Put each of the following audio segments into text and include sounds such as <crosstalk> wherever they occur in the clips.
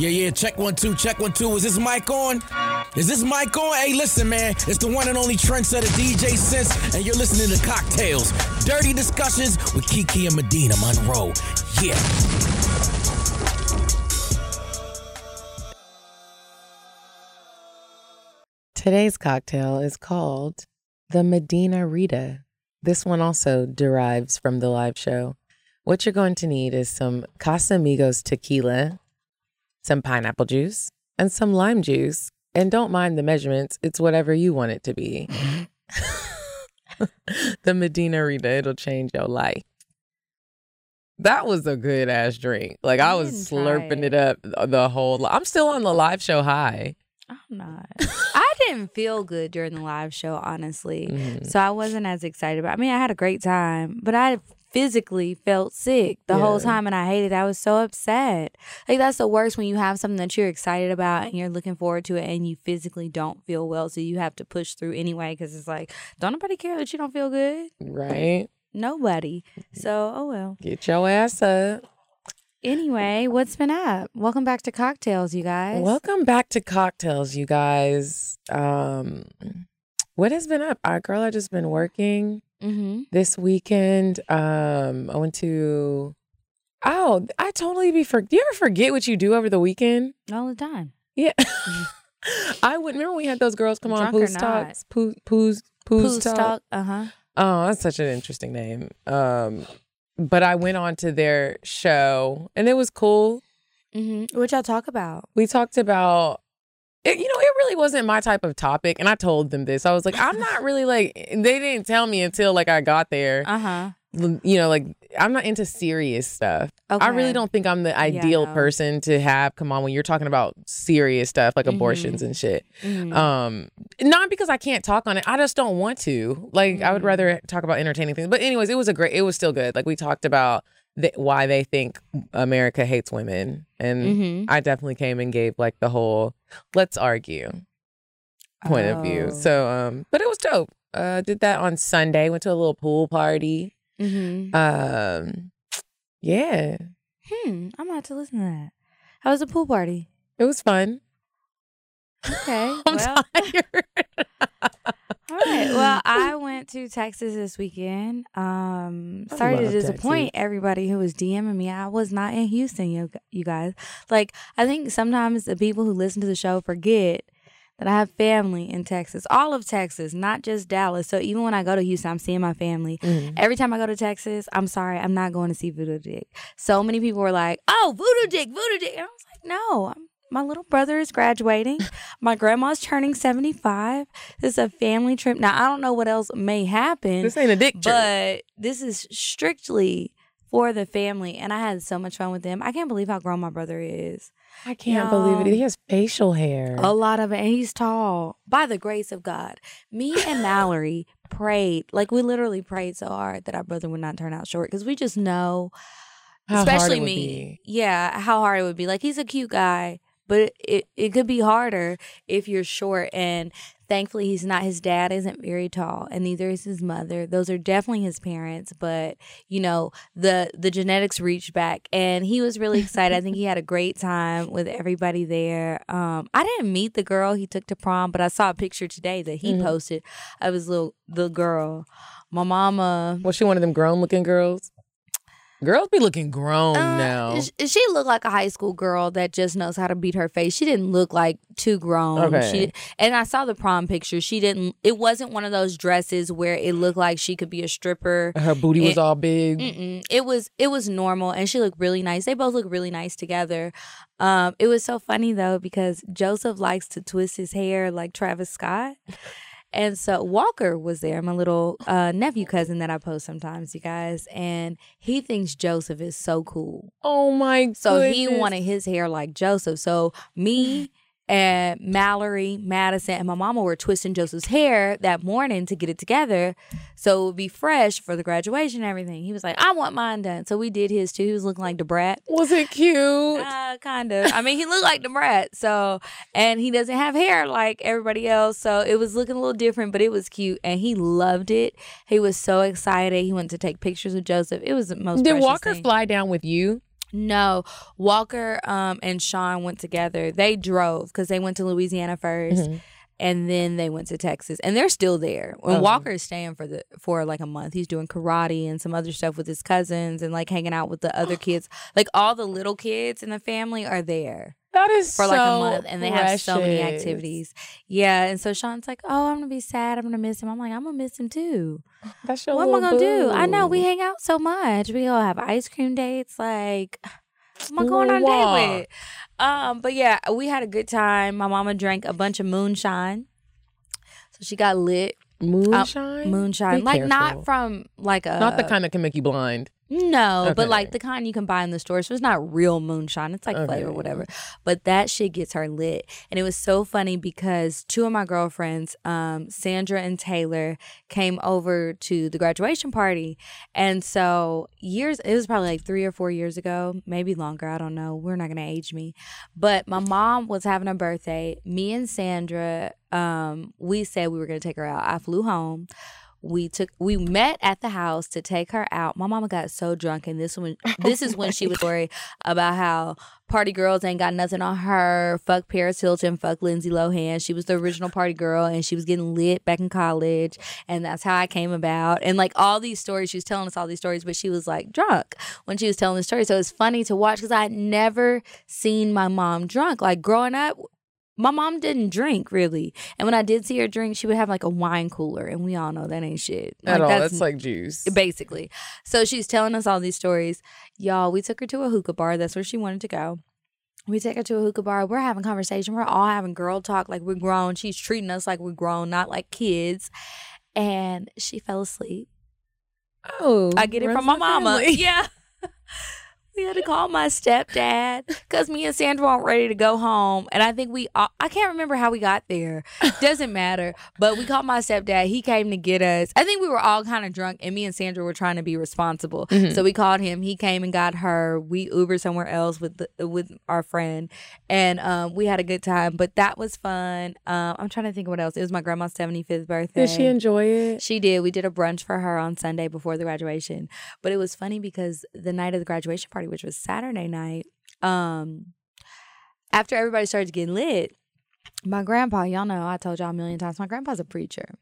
Yeah, yeah, check one, two, check one, two. Is this mic on? Is this mic on? Hey, listen, man. It's the one and only trendsetter DJ Sense, and you're listening to Cocktails. Dirty discussions with Kiki and Medina Monroe. Yeah. Today's cocktail is called the Medina Rita. This one also derives from the live show. What you're going to need is some Casamigos tequila, some pineapple juice, and some lime juice. And don't mind the measurements, it's whatever you want it to be. <laughs> the Medina Rita, it'll change your life. That was a good ass drink. Like I, I was slurping it. it up the whole. I'm still on the live show high. I'm <laughs> not. I didn't feel good during the live show, honestly. Mhm. So I wasn't as excited about. I mean, I had a great time, but I physically felt sick the whole time, and I hated. it. I was so upset. Like that's the worst when you have something that you're excited about and you're looking forward to it, and you physically don't feel well, so you have to push through anyway. Because it's like, don't nobody care that you don't feel good. Right? Nobody. So oh well. Get your ass up. Anyway, what's been up? Welcome back to cocktails, you guys. Welcome back to cocktails, you guys. Um, what has been up? Our girl, I just been working Mm-hmm. this weekend. Um, I went to. Oh, I totally be for. Do you ever forget what you do over the weekend? All the time. Yeah, <laughs> I would remember we had those girls come on Drunk or Pooh's not. Talks. Pooh, Pooh's Pooh's Pooh's Talk. talk. Uh huh. Oh, that's such an interesting name. Um, but I went on to their show and it was cool. Mm-hmm. What y'all talk about? we talked about it, you know it really wasn't my type of topic and i told them this i was like i'm not really like they didn't tell me until like i got there Uh huh. you know like i'm not into serious stuff Okay. i really don't think i'm the ideal no. person to have come on when you're talking about serious stuff like abortions and shit Mhm. um not because i can't talk on it i just don't want to like i would Mhm. rather talk about entertaining things but anyways it was a great it was still good like we talked about the, why they think america hates women and Mhm. i definitely came and gave like the whole let's argue point of view Oh. so um but it was dope uh did that on sunday went to a little pool party Mhm. um yeah Hmm. I'm about to to listen to that. How was the pool party? it was fun Okay. <laughs> i'm well, tired <laughs> all right. Well, <laughs> I went to Texas this weekend. Um, sorry to disappoint Texas. everybody who was DMing me. I was not in Houston, you you guys. Like, I think sometimes the people who listen to the show forget that I have family in Texas, all of Texas, not just Dallas. So even when I go to Houston, I'm seeing my family. Mhm. Every time I go to Texas, I'm sorry, I'm not going to see Voodoo Dick. So many people were like, "Oh, Voodoo Dick, Voodoo Dick," and I was like, "No, I'm, my little brother is graduating. my grandma's turning 75. This is a family trip. Now I don't know what else may happen, this ain't a dick trip. but this is strictly." For the family, and I had so much fun with them. I can't believe how grown my brother is. i can't believe y'all. it he has facial hair A lot of it. And he's tall by the grace of God. Me and <laughs> Mallory prayed, like we literally prayed so hard that our brother would not turn out short because we just know, How hard it especially would me. Yeah, how hard it would be. Like he's a cute guy, but it, it could be harder if you're short. And thankfully, he's not. His dad isn't very tall, and neither is his mother. Those are definitely his parents. But you know, the the genetics reached back, and he was really excited. I think he had a great time with everybody there. Um, I didn't meet the girl he took to prom, but I saw a picture today that he Mhm. posted of his little the girl. My mama. was she one of them grown looking girls girls be looking grown Uh, now sh- She looked like a high school girl that just knows how to beat her face. She didn't look like too grown. Okay. She and I saw the prom picture. She didn't. It wasn't one of those dresses where it looked like she could be a stripper. her booty was all big. It was it was normal, and she looked really nice. They both look really nice together. Um, it was so funny though because Joseph likes to twist his hair like Travis Scott, and so Walker was there, my little uh, nephew cousin that I post sometimes, you guys, and he thinks Joseph is so cool. oh my So he wanted his hair like Joseph. So me and Mallory, Madison, and my mama were twisting Joseph's hair that morning to get it together so it would be fresh for the graduation and everything. He was like, I want mine done. So we did his too. He was looking like the brat. was it cute Uh, kind of. I mean, he looked like the brat. So, and he doesn't have hair like everybody else. So it was looking a little different, but it was cute. And he loved it. He was so excited. He went to take pictures with Joseph. It was the most Did Walker thing. fly down with you? No, Walker um, and Sean went together. They drove because they went to Louisiana 1st Mm-hmm. And then they went to Texas, and they're still there. And Oh. Walker is staying for the for like a month. He's doing karate and some other stuff with his cousins, and like hanging out with the other <sighs> kids. Like all the little kids in the family are there That is for like a month, and they have so many activities. Yeah, and so Sean's like, "Oh, I'm gonna be sad. I'm gonna miss him." I'm like, "I'm gonna miss him too." That's your what am I gonna do? I know we hang out so much. We all have ice cream dates. Like, am I going on a date with? Um, but yeah, we had a good time. My mama drank a bunch of moonshine, so she got lit. moonshine. Moonshine, Be like careful. not from like a not the kind that can make you blind. No, but like the kind you can buy in the store. So it's not real moonshine. It's like flavor, whatever. But that shit gets her lit. And it was so funny because two of my girlfriends, um, Sandra and Taylor, came over to the graduation party. And so years it was probably like three or four years ago, maybe longer, I don't know. We're not gonna age me. But my mom was having a birthday. Me and Sandra, um, we said we were gonna take her out. I flew home we took we met at the house to take her out. My mama got so drunk and this one <laughs> this is when she was worried about how party girls ain't got nothing on her. Fuck Paris Hilton, fuck Lindsay Lohan. She was the original party girl and she was getting lit back in college and that's how I came about. And like all these stories, she was telling us all these stories, but she was like drunk when she was telling the story. So it's funny to watch because I had never seen my mom drunk. Like growing up, my mom didn't drink really, and when I did see her drink, she would have like a wine cooler, and we all know that ain't shit. At all. that's That's like juice. basically. So she's telling us all these stories. Y'all, we took her to a hookah bar. That's where she wanted to go. We take her to a hookah bar. We're having conversation. We're all having girl talk like we're grown. She's treating us like we're grown, not like kids. And she fell asleep. Oh, I get it from my mama. family. <laughs> Yeah. We had to call my stepdad because me and Sandra weren't ready to go home. And I think we, all, I can't remember how we got there. Doesn't matter. But we called my stepdad. He came to get us. I think we were all kind of drunk, and me and Sandra were trying to be responsible. Mhm. So we called him. He came and got her. We Ubered somewhere else with the, with our friend, and um, we had a good time. But that was fun. Um, I'm trying to think of what else. It was my grandma's 75th birthday. Did she enjoy it? She did. We did a brunch for her on Sunday before the graduation. But it was funny because the night of the graduation party, which was Saturday night, um, after everybody started getting lit, my grandpa, y'all know, I told y'all a million times, my grandpa's a preacher.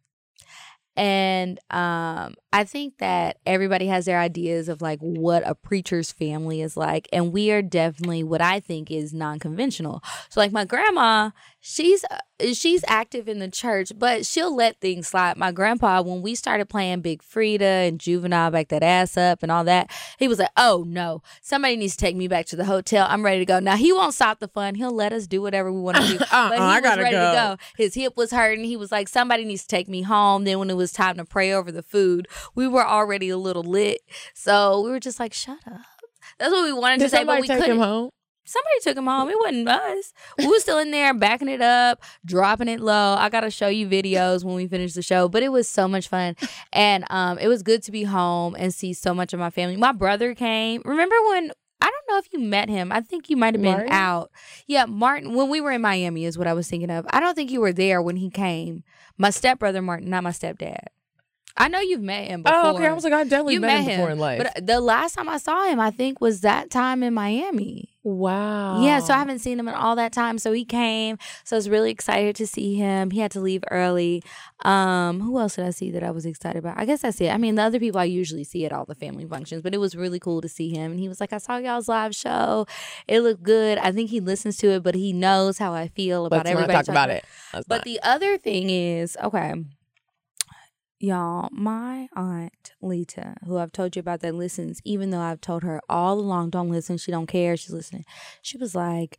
And um, I think that everybody has their ideas of like what a preacher's family is like. And we are definitely what I think is non conventional. So, like, my grandma, she's uh, she's active in the church, but she'll let things slide. My grandpa, when we started playing Big Freedia and Juvenile, back that ass up and all that, he was like, "Oh no, somebody needs to take me back to the hotel. I'm ready to go." Now he won't stop the fun. He'll let us do whatever we want to do. <laughs> Uh-uh, but he I was gotta ready to go. go. His hip was hurting. He was like, "Somebody needs to take me home." Then when it was time to pray over the food, we were already a little lit, so we were just like, "Shut up." That's what we wanted Did to say, but we couldn't? Somebody took him home. It wasn't us. We was still in there backing it up, dropping it low. I gotta show you videos when we finish the show. But it was so much fun. And um it was good to be home and see so much of my family. My brother came. Remember when I don't know if you met him. I think you might have been Martin? out. Yeah, Martin, when we were in Miami is what I was thinking of. I don't think you were there when he came. My stepbrother Martin, not my stepdad. I know you've met him before. Oh, okay. I was like, I definitely you met, him before in life. But the last time I saw him, I think was that time in Miami. Wow. Yeah, so I haven't seen him in all that time. So he came. So I was really excited to see him. He had to leave early. Um, who else did I see that I was excited about? I guess that's it. I mean, the other people I usually see at all the family functions, but it was really cool to see him. And he was like, I saw y'all's live show. It looked good. I think he listens to it, but he knows how I feel about Let's not everybody. talk about it. Let's But not. the other thing is, okay, y'all, my aunt Lita, who I've told you about that listens, even though I've told her all along, don't listen, she don't care, she's listening. She was like,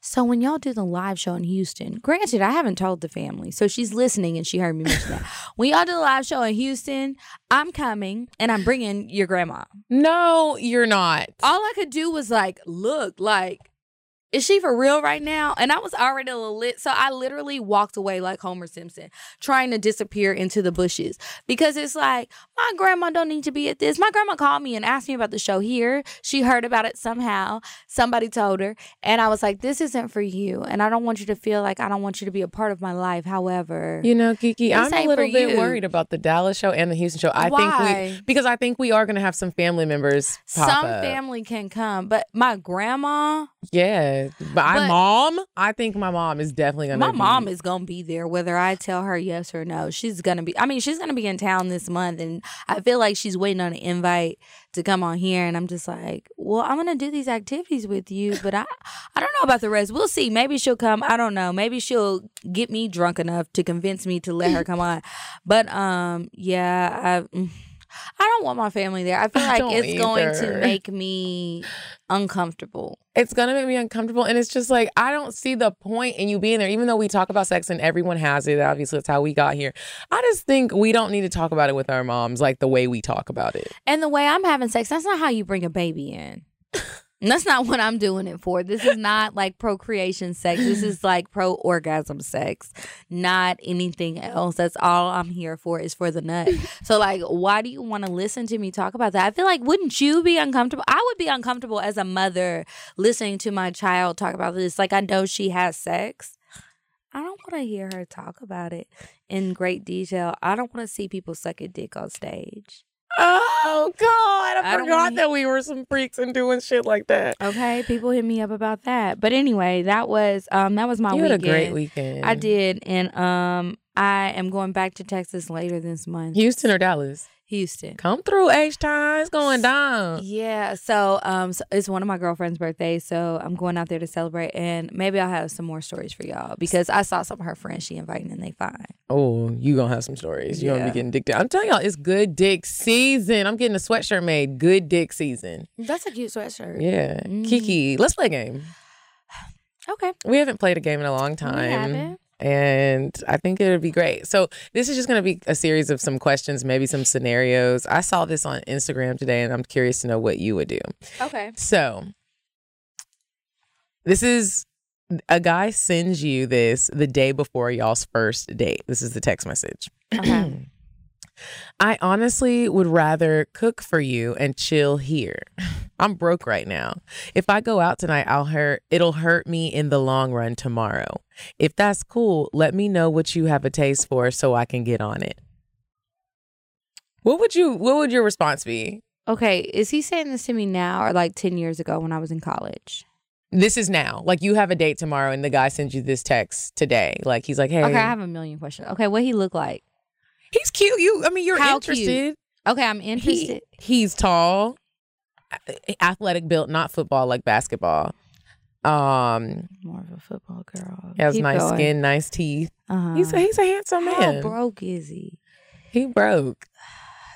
so when y'all do the live show in Houston, granted, I haven't told the family, so she's listening and she heard me mention that. <laughs> When y'all do the live show in Houston, I'm coming and I'm bringing your grandma. no, you're not. All I could do was like look, like is she for real right now? And I was already a little lit. So I literally walked away like Homer Simpson, trying to disappear into the bushes because it's like, my grandma don't need to be at this. My grandma called me and asked me about the show here. She heard about it somehow. Somebody told her. And I was like, this isn't for you. And I don't want you to feel like I don't want you to be a part of my life. However, You know, Kiki, I'm a little bit you. worried about the Dallas show and the Houston show. I think Why? we because I think we are going to have some family members pop some up. family can come, but my grandma, Yeah, but, But- my mom, I think my mom is definitely going to. my mom is gonna be there whether I tell her yes or no. She's gonna be. I mean, she's gonna be in town this month, and I feel like she's waiting on an invite to come on here. And I'm just like, well, I'm gonna do these activities with you, but I, I don't know about the rest. We'll see. Maybe she'll come. I don't know. Maybe she'll get me drunk enough to convince me to let her come on. But um, yeah, I. I don't want my family there. I feel <laughs> like don't it's going to make me uncomfortable. It's going to make me uncomfortable, and it's just like I don't see the point in you being there. Even though we talk about sex and everyone has it, obviously that's how we got here. I just think we don't need to talk about it with our moms like the way we talk about it. And the way I'm having sex, that's not how you bring a baby in. <laughs> That's not what I'm doing it for. This is not like procreation sex. This is like pro orgasm sex, not anything else. That's all I'm here for is for the nut. So, like, why do you want to listen to me talk about that? I feel like, wouldn't you be uncomfortable? I would be uncomfortable as a mother listening to my child talk about this. Like, I know she has sex. I don't want to hear her talk about it in great detail. I don't want to see people suck a dick on stage. Oh God, I, I forgot that we were some freaks and doing shit like that. Okay, people hit me up about that. But anyway, that was um that was my you weekend. had a great weekend. I did, and um I am going back to Texas later this month. Houston or Dallas? Houston. Come through, H time. It's going down. Yeah, so um so it's one of my girlfriend's birthdays, so I'm going out there to celebrate and maybe I'll have some more stories for y'all because I saw some of her friends she inviting and they fine. Oh, you gonna have some stories. You're gonna be getting dick down. I'm telling y'all, it's good dick season. I'm getting a sweatshirt made. Good dick season. That's a cute sweatshirt. Yeah. Mm. Kiki, let's play a game. <sighs> Okay. We haven't played a game in a long time. And I think it would be great. So, this is just going to be a series of some questions, maybe some scenarios. I saw this on Instagram today and I'm curious to know what you would do. Okay. So, this is a guy sends you this the day before y'all's first date. This is the text message. Okay. <clears throat> I honestly would rather cook for you and chill here. <laughs> I'm broke right now. If I go out tonight, I'll hurt it'll hurt me in the long run tomorrow. If that's cool, let me know what you have a taste for so I can get on it. What would you what would your response be? Okay, is he saying this to me now or like 10 years ago when I was in college? This is now. Like you have a date tomorrow and the guy sends you this text today. Like he's like, "Hey, Okay, I have a million questions. Okay, what he look like? He's cute. You I mean, you're How cute? interested. Okay, I'm He- interested. he's tall, athletic built, not football like basketball. Um, More of a football girl. he has Keep nice going. skin, nice teeth. Uh-huh. He's a, he's a handsome How man. How broke is he? He broke.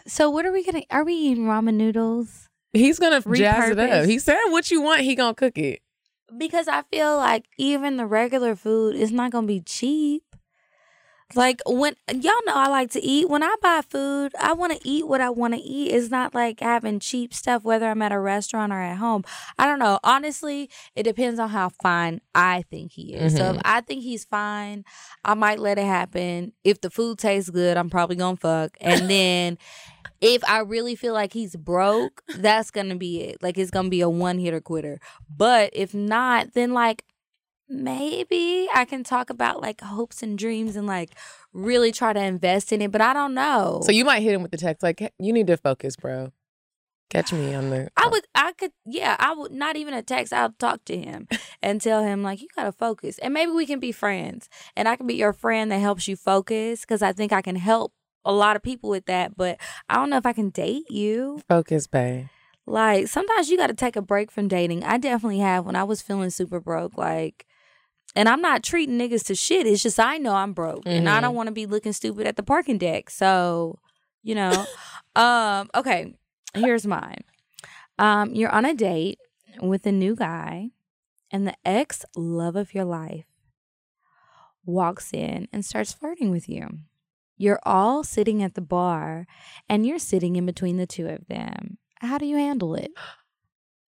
So what are we gonna? Are we eating ramen noodles? He's gonna jazz it up. He said, "What you want, he gonna cook it." Because I feel like even the regular food is not gonna be cheap. Like when y'all know I like to eat. When I buy food, I want to eat what I want to eat. It's not like having cheap stuff, whether I'm at a restaurant or at home. I don't know. Honestly, it depends on how fine I think he is. So if mm-hmm. I think he's fine, I might let it happen. If the food tastes good, I'm probably gonna fuck. And <laughs> then if I really feel like he's broke, that's gonna be it. Like it's gonna be a one hitter quitter. But if not, then like maybe I can talk about like hopes and dreams and like really try to invest in it. But I don't know. So you might hit him with the text like, "You need to focus, bro. Catch me on the." I uh would, I could, yeah, I would not even a text. I'll talk to him and tell him like you gotta focus, and maybe we can be friends, and I can be your friend that helps you focus because I think I can help a lot of people with that. But I don't know if I can date you. focus, babe. Like sometimes you got to take a break from dating. I definitely have when I was feeling super broke. Like, and I'm not treating niggas to shit. It's just I know I'm broke and I don't want to be looking stupid at the parking deck. So, you know, <laughs> um, okay. Here's mine. Um, you're on a date with a new guy, and the ex love of your life walks in and starts flirting with you. You're all sitting at the bar, and you're sitting in between the two of them. How do you handle it? <gasps> <gasps> <gasps>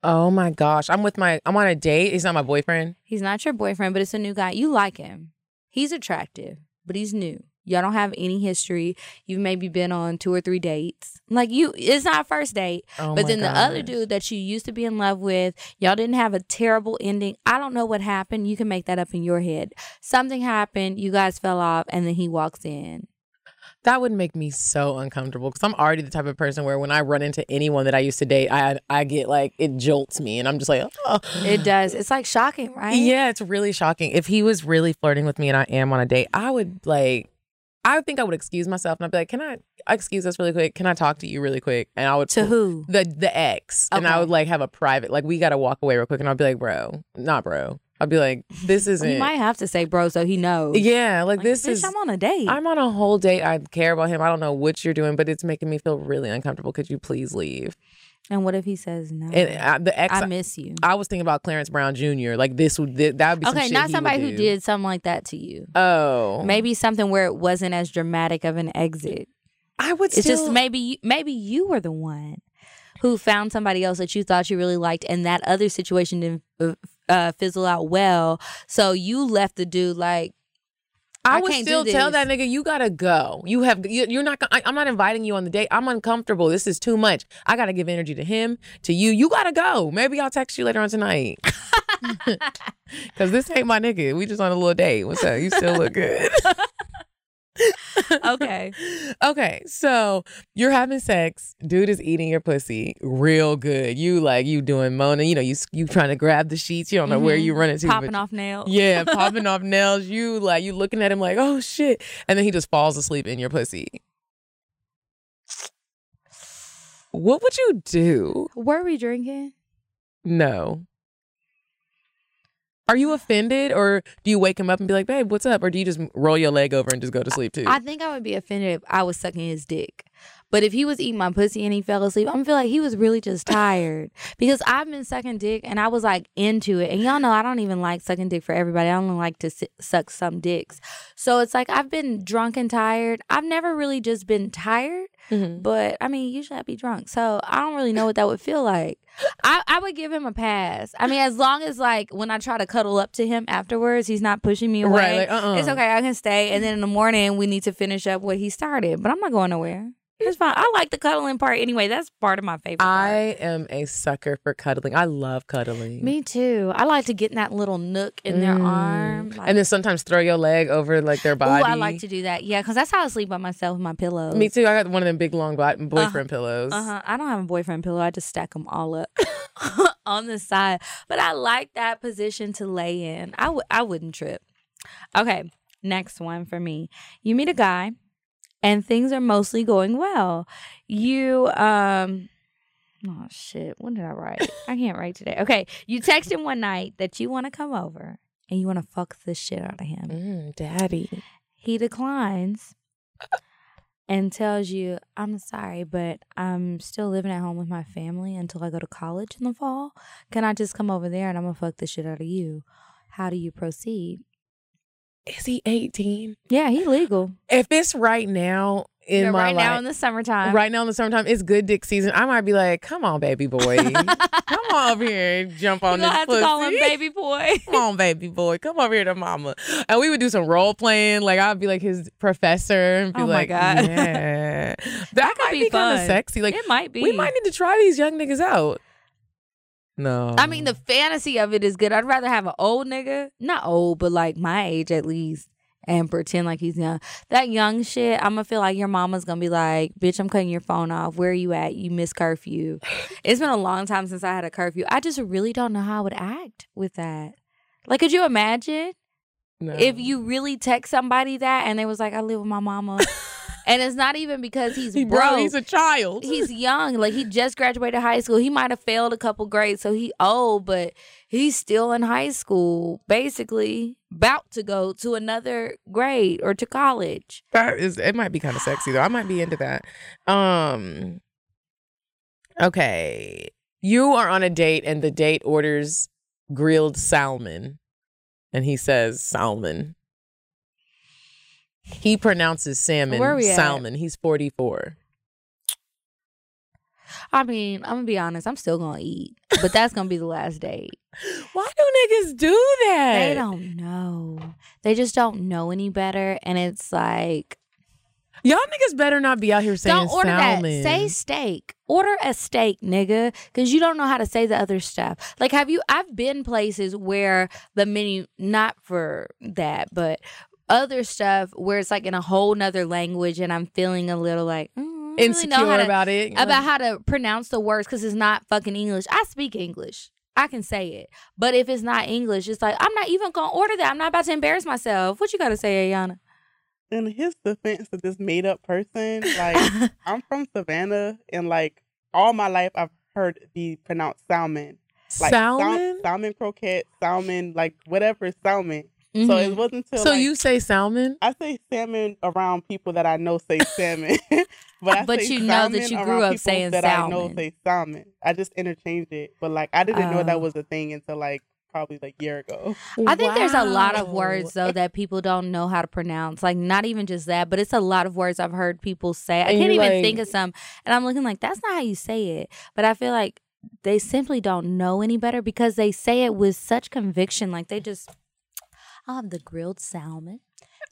Oh my gosh. I'm with my I'm on a date. He's not my boyfriend. He's not your boyfriend, but it's a new guy. You like him. He's attractive, but he's new. Y'all don't have any history. You've maybe been on two or three dates. Like you, it's not a first date. Oh but then the other dude that you used to be in love with, y'all didn't have a terrible ending. I don't know what happened. You can make that up in your head. Something happened. You guys fell off, and then he walks in. That would make me so uncomfortable because I'm already the type of person where when I run into anyone that I used to date, I I get like it jolts me and I'm just like, oh. It does. It's like shocking, right? Yeah, it's really shocking. If he was really flirting with me and I am on a date, I would like I think I would excuse myself and I'd be like, Can I excuse us really quick? Can I talk to you really quick? And I would To who? the the ex. And I would like have a private like we gotta walk away real quick and I'd be like, bro, not bro. I'd be like, this isn't You might have to say, bro, so he knows. Yeah, like, Like, this bitch, is I'm on a date. I'm on a whole date. I care about him. I don't know what you're doing, but it's making me feel really uncomfortable. Could you please leave? and what if he says no? And uh, the ex, I I, miss you. I was thinking about Clarence Brown Jr. Like this would th- that would be Okay, not somebody who do. did something like that to you. Oh, Maybe something where it wasn't as dramatic of an exit. I would. It's still, just maybe you, maybe you were the one who found somebody else that you thought you really liked, and that other situation didn't uh, fizzle out well. So you left the dude like, I, I would still tell that nigga, you gotta go. You have. You, you're not. I, I'm not inviting you on the date. I'm uncomfortable. This is too much. I gotta give energy to him, to you. You gotta go. Maybe I'll text you later on tonight. <laughs> <laughs> <laughs> Cause this ain't my nigga. We just on a little date. What's up? You still look good. Okay, <laughs> Okay, so you're having sex. Dude is eating your pussy real good. You like you doing Mona. You know you you trying to grab the sheets. You don't know where Mhm. you running to. popping off nails. Yeah, <laughs> popping off nails. You like you looking at him like oh shit, and then he just falls asleep in your pussy. What would you do? Were we drinking? No. Are you offended, or do you wake him up and be like, "Babe, what's up?" Or do you just roll your leg over and just go to sleep too? I think I would be offended if I was sucking his dick. But if he was eating my pussy and he fell asleep, I'm feel like he was really just tired because I've been sucking dick and I was like into it. And y'all know I don't even like sucking dick for everybody. I only like to si- suck some dicks. So it's like I've been drunk and tired. I've never really just been tired, Mhm. but I mean, usually I'd be drunk. So I don't really know what that would feel like. I, I would give him a pass. I mean, as long as like when I try to cuddle up to him afterwards, he's not pushing me away. Right, like, uh-uh. It's okay. I can stay. And then in the morning, we need to finish up what he started. But I'm not going nowhere. It's fine. I like the cuddling part anyway. That's part of my favorite. I am a sucker for cuddling. I love cuddling. Me too. I like to get in that little nook in their Mm. arm. Like, and then sometimes throw your leg over like their ooh, body. I like to do that. Yeah, because that's how I sleep by myself with my pillows. Me too. I got one of them big long bo- boyfriend pillows. Uh huh. I don't have a boyfriend pillow. I just stack them all up <laughs> on the side. But I like that position to lay in. I w- I wouldn't trip. Okay, next one for me. You meet a guy, and things are mostly going well. You um. Oh shit! When did I write? <laughs> I can't write today. Okay, you text him one night that you want to come over and you want to fuck the shit out of him. Mm, daddy. He declines <laughs> and tells you, I'm sorry, but I'm still living at home with my family until I go to college in the fall. Can I just come over there and I'm to fuck the shit out of you? How do you proceed? Is he 18? Yeah, he legal. If it's right now in Yeah, my right life, now in the summertime. right now in the summertime, it's good dick season. I might be like, come on, baby boy. <laughs> come on over here and jump on gonna this have pussy. to call him baby boy. <laughs> Come on, baby boy. Come over here to mama. And we would do some role playing. Like I'd be like his professor and be Oh my like, God. yeah. <laughs> That, could might be be, kind of sexy. Like it might be. we might need to try these young niggas out. No. I mean, the fantasy of it is good. I'd rather have an old nigga, not old, but like my age at least, and pretend like he's young. That young shit, I'm gonna feel like your mama's gonna be like, "Bitch, I'm cutting your phone off. Where are you at? You miss curfew." <laughs> it's been a long time since I had a curfew. I just really don't know how I would act with that. Like, could you imagine No. if you really text somebody that and they was like, "I live with my mama," <laughs> and it's not even because he's <laughs> he, broke bro, he's a child. he's <laughs> young. Like he just graduated high school. He might have failed a couple grades, so he old, but he's still in high school, basically about to go to another grade or to college. that is it might be kind of sexy though. I might be into that. Um Okay. You are on a date and the date orders grilled salmon and he says salmon. He pronounces salmon Where we at? salmon. He's 44. I mean, I'm gonna be honest. I'm still gonna eat, but that's gonna be the last date. <laughs> Why do niggas do that? They don't know. They just don't know any better, and it's like Y'all niggas better not be out here saying don't order salmon. that. Say steak. Order a steak, nigga, because you don't know how to say the other stuff. Like, have you? I've been places where the menu, not for that, but other stuff where it's like in a whole nother language, and I'm feeling a little like mm, I don't really insecure know how to, about it. about how to pronounce the words because it's not fucking English. I speak English. I can say it. But if it's not English, it's like, I'm not even going to order that. I'm not about to embarrass myself. What you got to say, Ayana? In his defense of this made up person, <laughs> like I'm from Savannah and like all my life I've heard it be pronounced salmon. Like sal- salmon. salmon croquette, salmon, like whatever salmon. So Mhm. it wasn't until so like, you say salmon? I say salmon around people that I know say salmon, <laughs> but I But say you know that you grew up saying that I know salmon. say salmon. I just interchanged it, but like I didn't know that Oh. was a thing until like probably like a year ago. I think there's a lot of words though that people don't know how to pronounce. Like not even just that, but it's a lot of words I've heard people say. I And can't even like- think of some, and I'm looking like that's not how you say it. But I feel like they simply don't know any better because they say it with such conviction. Like they just, I'll have the grilled salmon.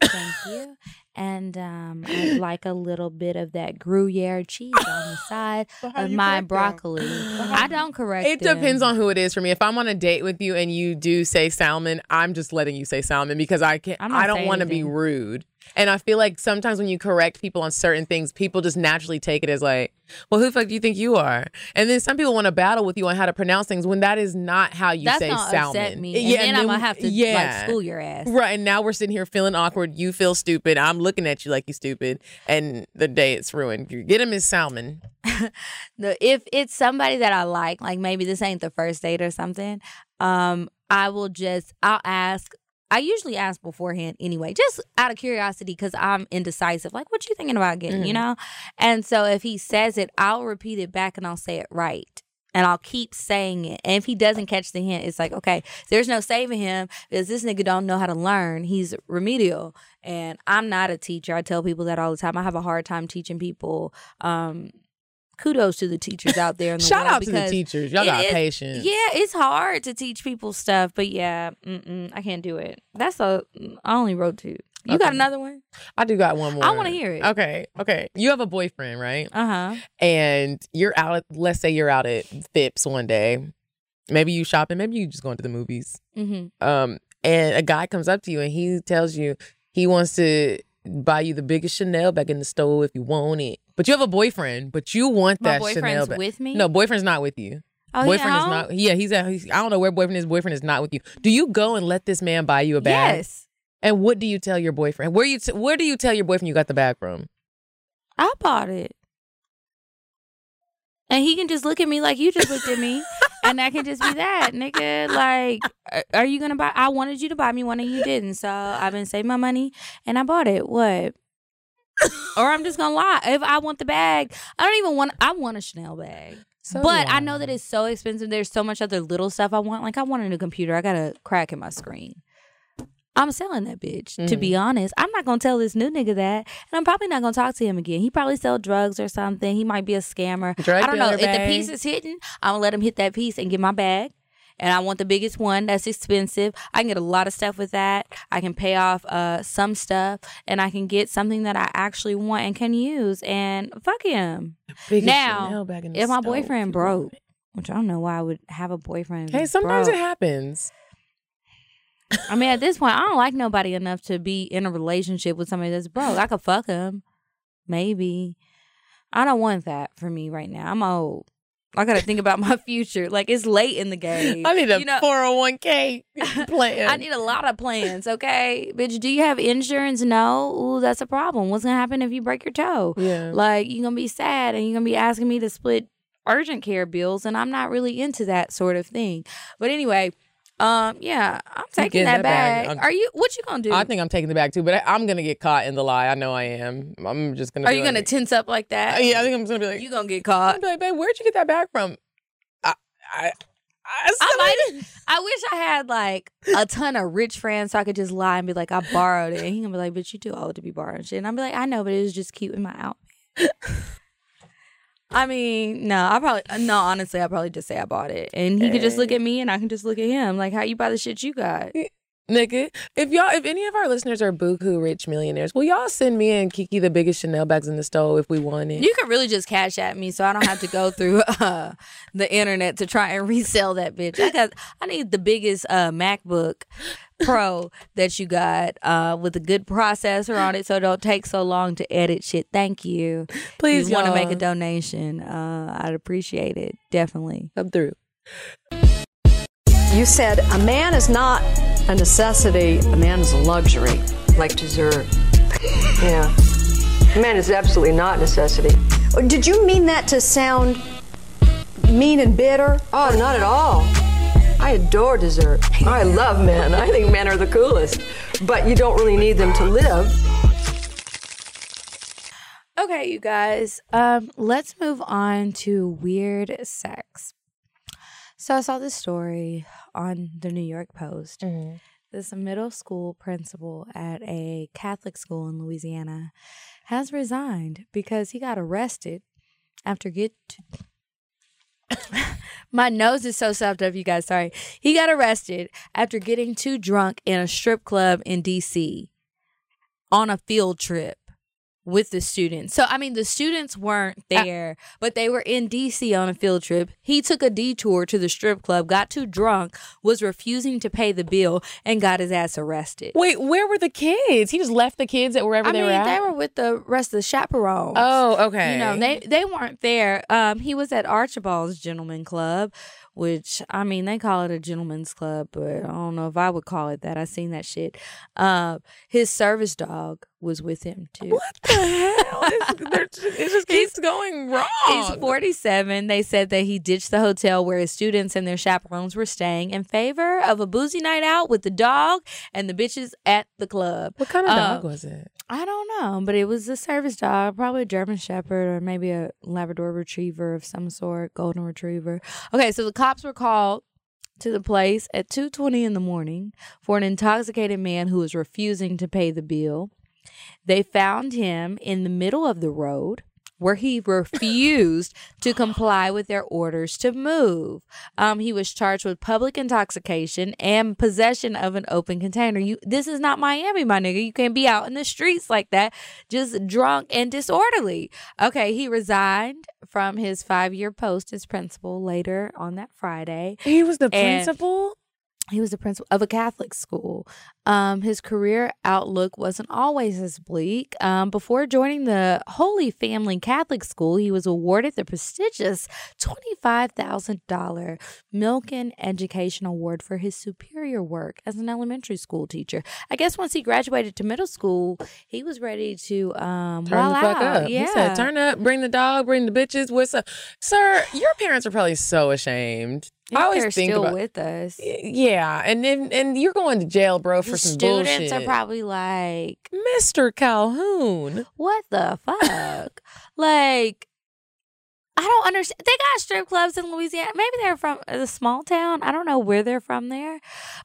Thank <coughs> you. And um, I'd like a little bit of that Gruyere cheese on the side of my broccoli. I don't correct. It depends on who it is for me. If I'm on a date with you and you do say salmon, I'm just letting you say salmon because I can't. I'm not I don't want to be rude. And I feel like sometimes when you correct people on certain things, people just naturally take it as like, "Well, who the fuck do you think you are?" And then some people want to battle with you on how to pronounce things when that is not how you That's say gonna salmon. upset me. And Yeah, then, I'm gonna have to yeah. like school your ass. Right, and now we're sitting here feeling awkward. You feel stupid. I'm looking at you like you stupid, and the day it's ruined. You Get him his salmon. <laughs> the if it's somebody that I like, like maybe this ain't the first date or something, um, I will just I'll ask. I usually ask beforehand anyway, just out of curiosity because I'm indecisive. Like, what you thinking about getting, you Mhm. know? And so if he says it, I'll repeat it back and I'll say it right. And I'll keep saying it. And if he doesn't catch the hint, it's like, okay, there's no saving him because this nigga don't know how to learn. He's remedial. And I'm not a teacher. I tell people that all the time. I have a hard time teaching people. Um, kudos to the teachers out there in the <laughs> Shout out to the teachers. Y'all got is- patience. Yeah, it's hard to teach people stuff, but yeah, I can't do it. That's a I only wrote two. You got another one? I do got one more. I wanna hear it. Okay, okay. You have a boyfriend, right? Uh huh. and you're out at, let's say you're out at Phipps one day. Maybe you shopping, maybe you just going to the movies. Mm-hmm. Um, and a guy comes up to you and he tells you he wants to buy you the biggest Chanel bag in the store if you want it. But you have a boyfriend, but you want My that Chanel with me. No, boyfriend's not with you. oh, boyfriend is not. Yeah, he's at. He's, I don't know where boyfriend is. Boyfriend is not with you. Do you go and let this man buy you a bag? Yes, And what do you tell your boyfriend? Where you? T- where do you tell your boyfriend you got the bag from? I bought it, and he can just look at me like you just looked at me, <laughs> and that can just be that, nigga. Like, are- you gonna buy? I wanted you to buy me one, and you didn't. So I've been saving my money, and I bought it. What? or I'm just gonna lie. If I want the bag, I don't even want. I want a Chanel bag. So but I know that it's so expensive. There's so much other little stuff I want. Like I want a new computer. I got a crack in my screen. I'm selling that bitch. To Mm-hmm. be honest, I'm not gonna tell this new nigga that, and I'm probably not gonna talk to him again. He probably sell drugs or something. He might be a scammer. Drug I don't know. If the piece is hitting, I'm gonna let him hit that piece and get my bag. And I want the biggest one. That's expensive. I can get a lot of stuff with that. I can pay off uh, some stuff, and I can get something that I actually want and can use. And fuck him. Biggest Now, in If my boyfriend broke, which I don't know why I would have a boyfriend. Hey, sometimes broke. it happens. I mean, at this point, I don't like nobody enough to be in a relationship with somebody that's broke. I could fuck him, maybe. I don't want that for me right now. I'm old. I got to think about <laughs> my future. Like it's late in the game. I need a 401k <laughs> plan. I need a lot of plans. Okay, bitch. Do you have insurance? No. Ooh, that's a problem. What's gonna happen if you break your toe? yeah. Like you're gonna be sad and you're gonna be asking me to split urgent care bills, and I'm not really into that sort of thing. But anyway, um, yeah, I'm taking that, that bag. bag. Are you? What you gonna do? I think I'm taking the bag too, but I, I'm gonna get caught in the lie. I know I am. I'm just gonna. Are you like, gonna tense up like that? yeah, I think I'm just gonna be like, you gonna get caught. I'm caught. gonna be like, babe, where'd you get that bag from? I, I, I, I might. <laughs> I wish I had like a ton of rich friends so I could just lie and be like, I borrowed it. And he gonna be like, but you too old to be borrowing shit. And I'm be like, I know, but it was just cute in my outfit. <laughs> I mean, no, I probably no. Honestly, I probably just say I bought it, and he could just look at me, and I can just look at him. Like, how you buy the shit you got? Nigga, if y'all, if any of our listeners are buku rich millionaires, will y'all send me and Kiki the biggest Chanel bags in the store if we want it? You could really just cash at me, so I don't have to go through <laughs> uh, the internet to try and resell that bitch. I got, I need the biggest uh, MacBook Pro that you got uh, with a good processor on it, so it don't take so long to edit shit. Thank you. Please, want to make a donation? Uh, I'd appreciate it definitely. Come through. You said a man is not a necessity, a man is a luxury. like dessert. <laughs> Yeah. A man is absolutely not necessity. Did you mean that to sound mean and bitter? Oh, not at all. I adore dessert. I love men. I think men are the coolest. But you don't really need them to live. Okay, you guys. Um, let's move on to weird sex. So I saw this story on the New York Post. This middle school principal at a Catholic school in Louisiana has resigned because he got arrested after get. My nose is so stuffed up, you guys. Sorry. He got arrested after getting too drunk in a strip club in D.C. on a field trip with the students. So I mean the students weren't there, but they were in DC on a field trip. He took a detour to the strip club, got too drunk, was refusing to pay the bill and got his ass arrested. Wait, where were the kids? He just left the kids at wherever I they mean, were at. they were with the rest of the chaperones. oh, okay. You know, they they weren't there. Um, he was at Archibald's Gentleman Club, which I mean, they call it a gentleman's club, but I don't know if I would call it that. I seen that shit. Uh, his service dog was with him too. what the hell? It's, <laughs> it just keeps going wrong. He's 47. They said that he ditched the hotel where his students and their chaperones were staying in favor of a boozy night out with the dog and the bitches at the club. What kind of dog um, was it? I don't know, but it was a service dog, probably a German Shepherd or maybe a Labrador Retriever of some sort, Golden Retriever. Okay, so the cops were called to the place at 2:20 in the morning for an intoxicated man who was refusing to pay the bill. They found him in the middle of the road where he refused to comply with their orders to move. Um, he was charged with public intoxication and possession of an open container. You, this is not Miami, my nigga. You can't be out in the streets like that, just drunk and disorderly. Okay, he resigned from his five-year post as principal later on that Friday. He was the and- principal. He was the principal of a Catholic school. Um, his career outlook wasn't always as bleak. Um, before joining the Holy Family Catholic School, he was awarded the prestigious $25,000 Milken Education Award for his superior work as an elementary school teacher. I guess once he graduated to middle school, he was ready to um, Turn the fuck out. up. Yeah. He said, "Turn up, bring the dog, bring the bitches." What's up, sir? Your parents are probably so ashamed. I always They're think still about, with us. yeah, and then and you're going to jail, bro, for The some students bullshit. Students are probably like, Mr. Calhoun. what the fuck? like, I don't understand. They got strip clubs in Louisiana. Maybe they're from a small town. I don't know where they're from there,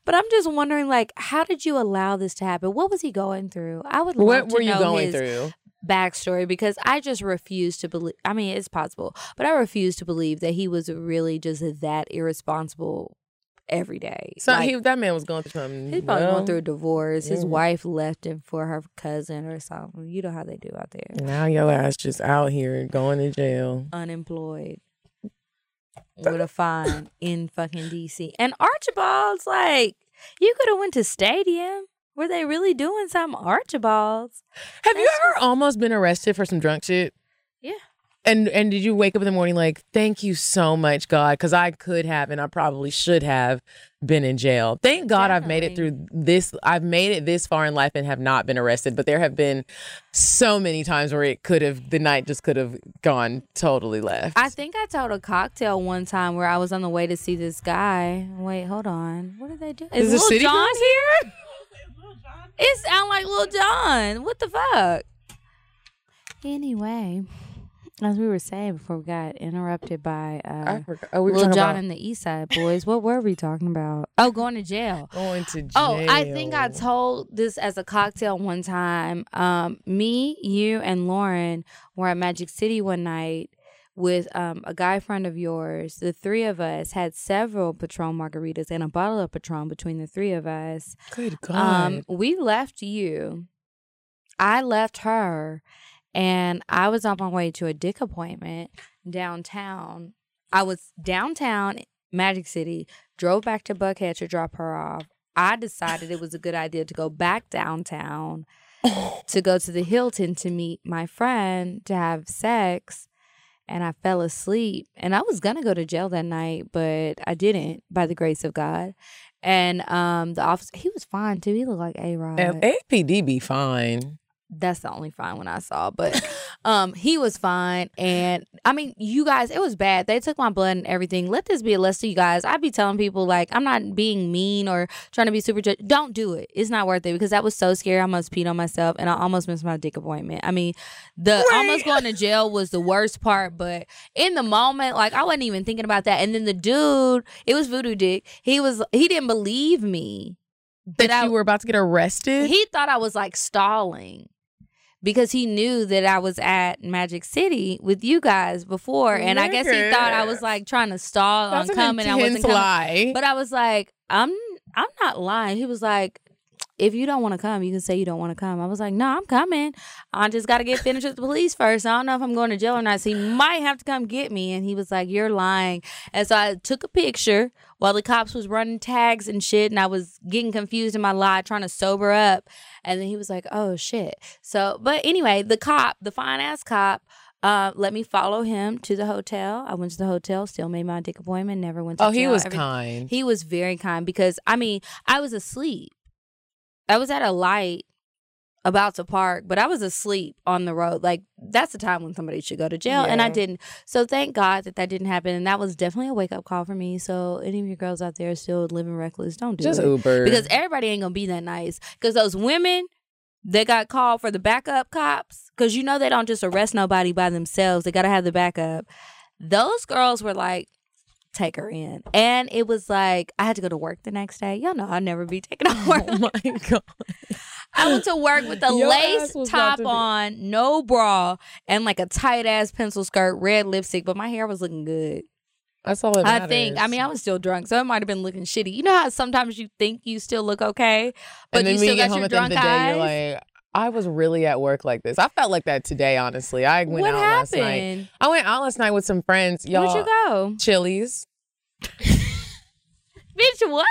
but I'm just wondering, like, how did you allow this to happen? What was he going through? I would. Love What to were you going his through? Backstory because I just refuse to believe. I mean, it's possible, but I refuse to believe that he was really just that irresponsible every day. So Like, he, that man was going through something. He's probably well, going through a divorce. His yeah. wife left him for her cousin or something. You know how they do out there. Now your ass just out here going to jail. Unemployed with a fine in fucking DC. And Archibald's like, you could have went to stadium. Were they really doing some Archibald's. Have you ever just- almost been arrested for some drunk shit? Yeah. And and did you wake up in the morning like, thank you so much, God, because I could have and I probably should have been in jail. Thank God I've made it through this. I've made it this far in life and have not been arrested. But there have been so many times where it could have the night just could have gone totally left. I think I told a cocktail one time where I was on the way to see this guy. Wait, hold on. What did they do? Is the Lil city John here? It sound like Lil Jon. What the fuck? Anyway, as we were saying before we got interrupted by I uh, forgot. Oh, we were Lil talking John about and the East Side Boyz. What were we talking about? <laughs> Oh, going to jail. going to jail. Oh, I think I told this as a cocktail one time. Um, me, you, and Lauren were at Magic City one night with um, a guy friend of yours. The three of us had several Patron margaritas and a bottle of Patron between the three of us. Good God. Um, we left you. I left her, and I was on my way to a dick appointment downtown. I was downtown Magic City, drove back to Buckhead to drop her off. I decided it was a good idea to go back downtown <laughs> to go to the Hilton to meet my friend to have sex. And I fell asleep. And I was gonna go to jail that night, but I didn't by the grace of God. And um the officer he was fine too. He looked like A Rod APD be fine. That's the only fine one I saw. But um he was fine. And I mean, you guys, it was bad. They took my blood and everything. Let this be a lesson to you guys. I'd be telling people like I'm not being mean or trying to be super judge. Don't do it. It's not worth it because that was so scary. I almost peed on myself and I almost missed my dick appointment. I mean, the almost going to jail was the worst part, but in the moment, like I wasn't even thinking about that. And then the dude, it was voodoo dick. He was he didn't believe me. That I- you were about to get arrested? He thought I was like stalling because he knew that I was at Magic City with you guys before, and I guess he thought I was like trying to stall That's on coming. I wasn't coming, lie. but I was like, I'm I'm not lying. He was like. If you don't want to come, you can say you don't want to come. I was like, no, I'm coming. I just got to get finished with the police first. I don't know if I'm going to jail or not. So he might have to come get me. And he was like, you're lying. And so I took a picture while the cops was running tags and shit. And I was getting confused in my lie, trying to sober up. And then he was like, oh shit. So, but anyway, the cop, the fine ass cop, uh, let me follow him to the hotel. I went to the hotel, still made my dick appointment, never went to oh, he jail, was everything. kind. He was very kind because I mean, I was asleep. I was at a light about to park, but I was asleep on the road. Like that's the time when somebody should go to jail, and I didn't. So thank God that that didn't happen, and that was definitely a wake up call for me. So any of you girls out there still living reckless, don't do Just it Uber. because everybody ain't gonna be that nice. Because those women They got called for the backup cops, because you know they don't just arrest nobody by themselves. They gotta have the backup. Those girls were like, take her in, and it was like I had to go to work the next day. Y'all know I'll never be taken off work. <laughs> oh my God. I went to work with a Your lace ass was about top to on, no bra, and like a tight ass pencil skirt, red lipstick, but my hair was looking good. That's all it I think. I mean, I was still drunk, so it might have been looking shitty. You know how sometimes you think you still look okay, but you still got home your at the end drunk day, eyes. you're like, I was really at work like this. I felt like that today, honestly. I went what out last night. I went out last night with some friends. Y'all, Where'd you go, Chili's. <laughs> bitch? What?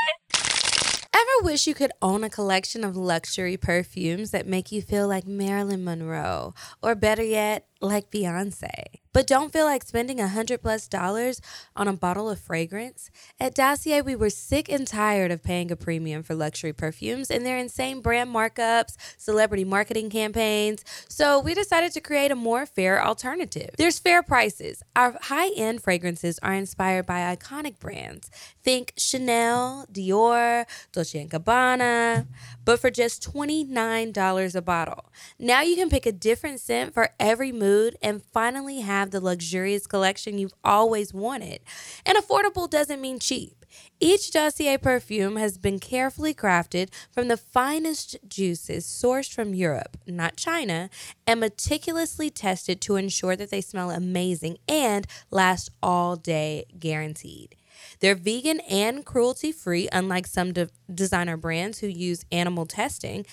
Ever wish you could own a collection of luxury perfumes that make you feel like Marilyn Monroe, or better yet, like Beyonce? But don't feel like spending a hundred plus dollars on a bottle of fragrance? At Dossier, we were sick and tired of paying a premium for luxury perfumes and their insane brand markups, celebrity marketing campaigns. So we decided to create a more fair alternative. There's fair prices. Our high end fragrances are inspired by iconic brands. Think Chanel, Dior, Dolce & Gabbana, but for just $29 a bottle. Now you can pick a different scent for every mood and finally have the luxurious collection you've always wanted. And affordable doesn't mean cheap. Each Dossier perfume has been carefully crafted from the finest juices sourced from Europe, not China, and meticulously tested to ensure that they smell amazing and last all day guaranteed. They're vegan and cruelty free, unlike some de- designer brands who use animal testing.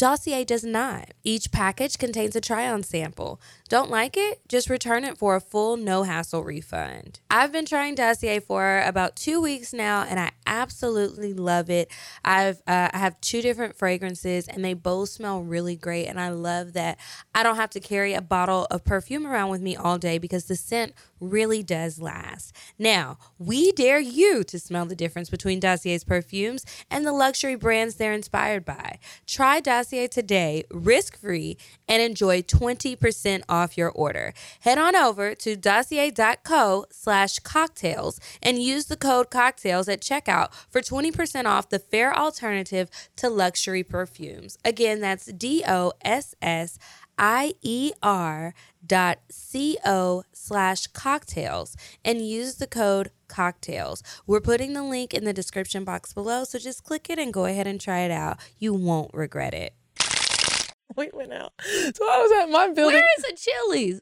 Dossier does not. Each package contains a try on sample. Don't like it? Just return it for a full, no hassle refund. I've been trying Dossier for about two weeks now and I absolutely love it. I've uh, I have two different fragrances and they both smell really great. And I love that I don't have to carry a bottle of perfume around with me all day because the scent really does last. Now, we dare you to smell the difference between Dossier's perfumes and the luxury brands they're inspired by. Try Dossier today, risk free, and enjoy 20% off your order. Head on over to dossier.co slash cocktails and use the code cocktails at checkout for 20% off the fair alternative to luxury perfumes. Again, that's D O S S I E R dot C O slash cocktails and use the code cocktails. We're putting the link in the description box below, so just click it and go ahead and try it out. You won't regret it. <laughs> We went out. So I was at my building. Where is a Chili's?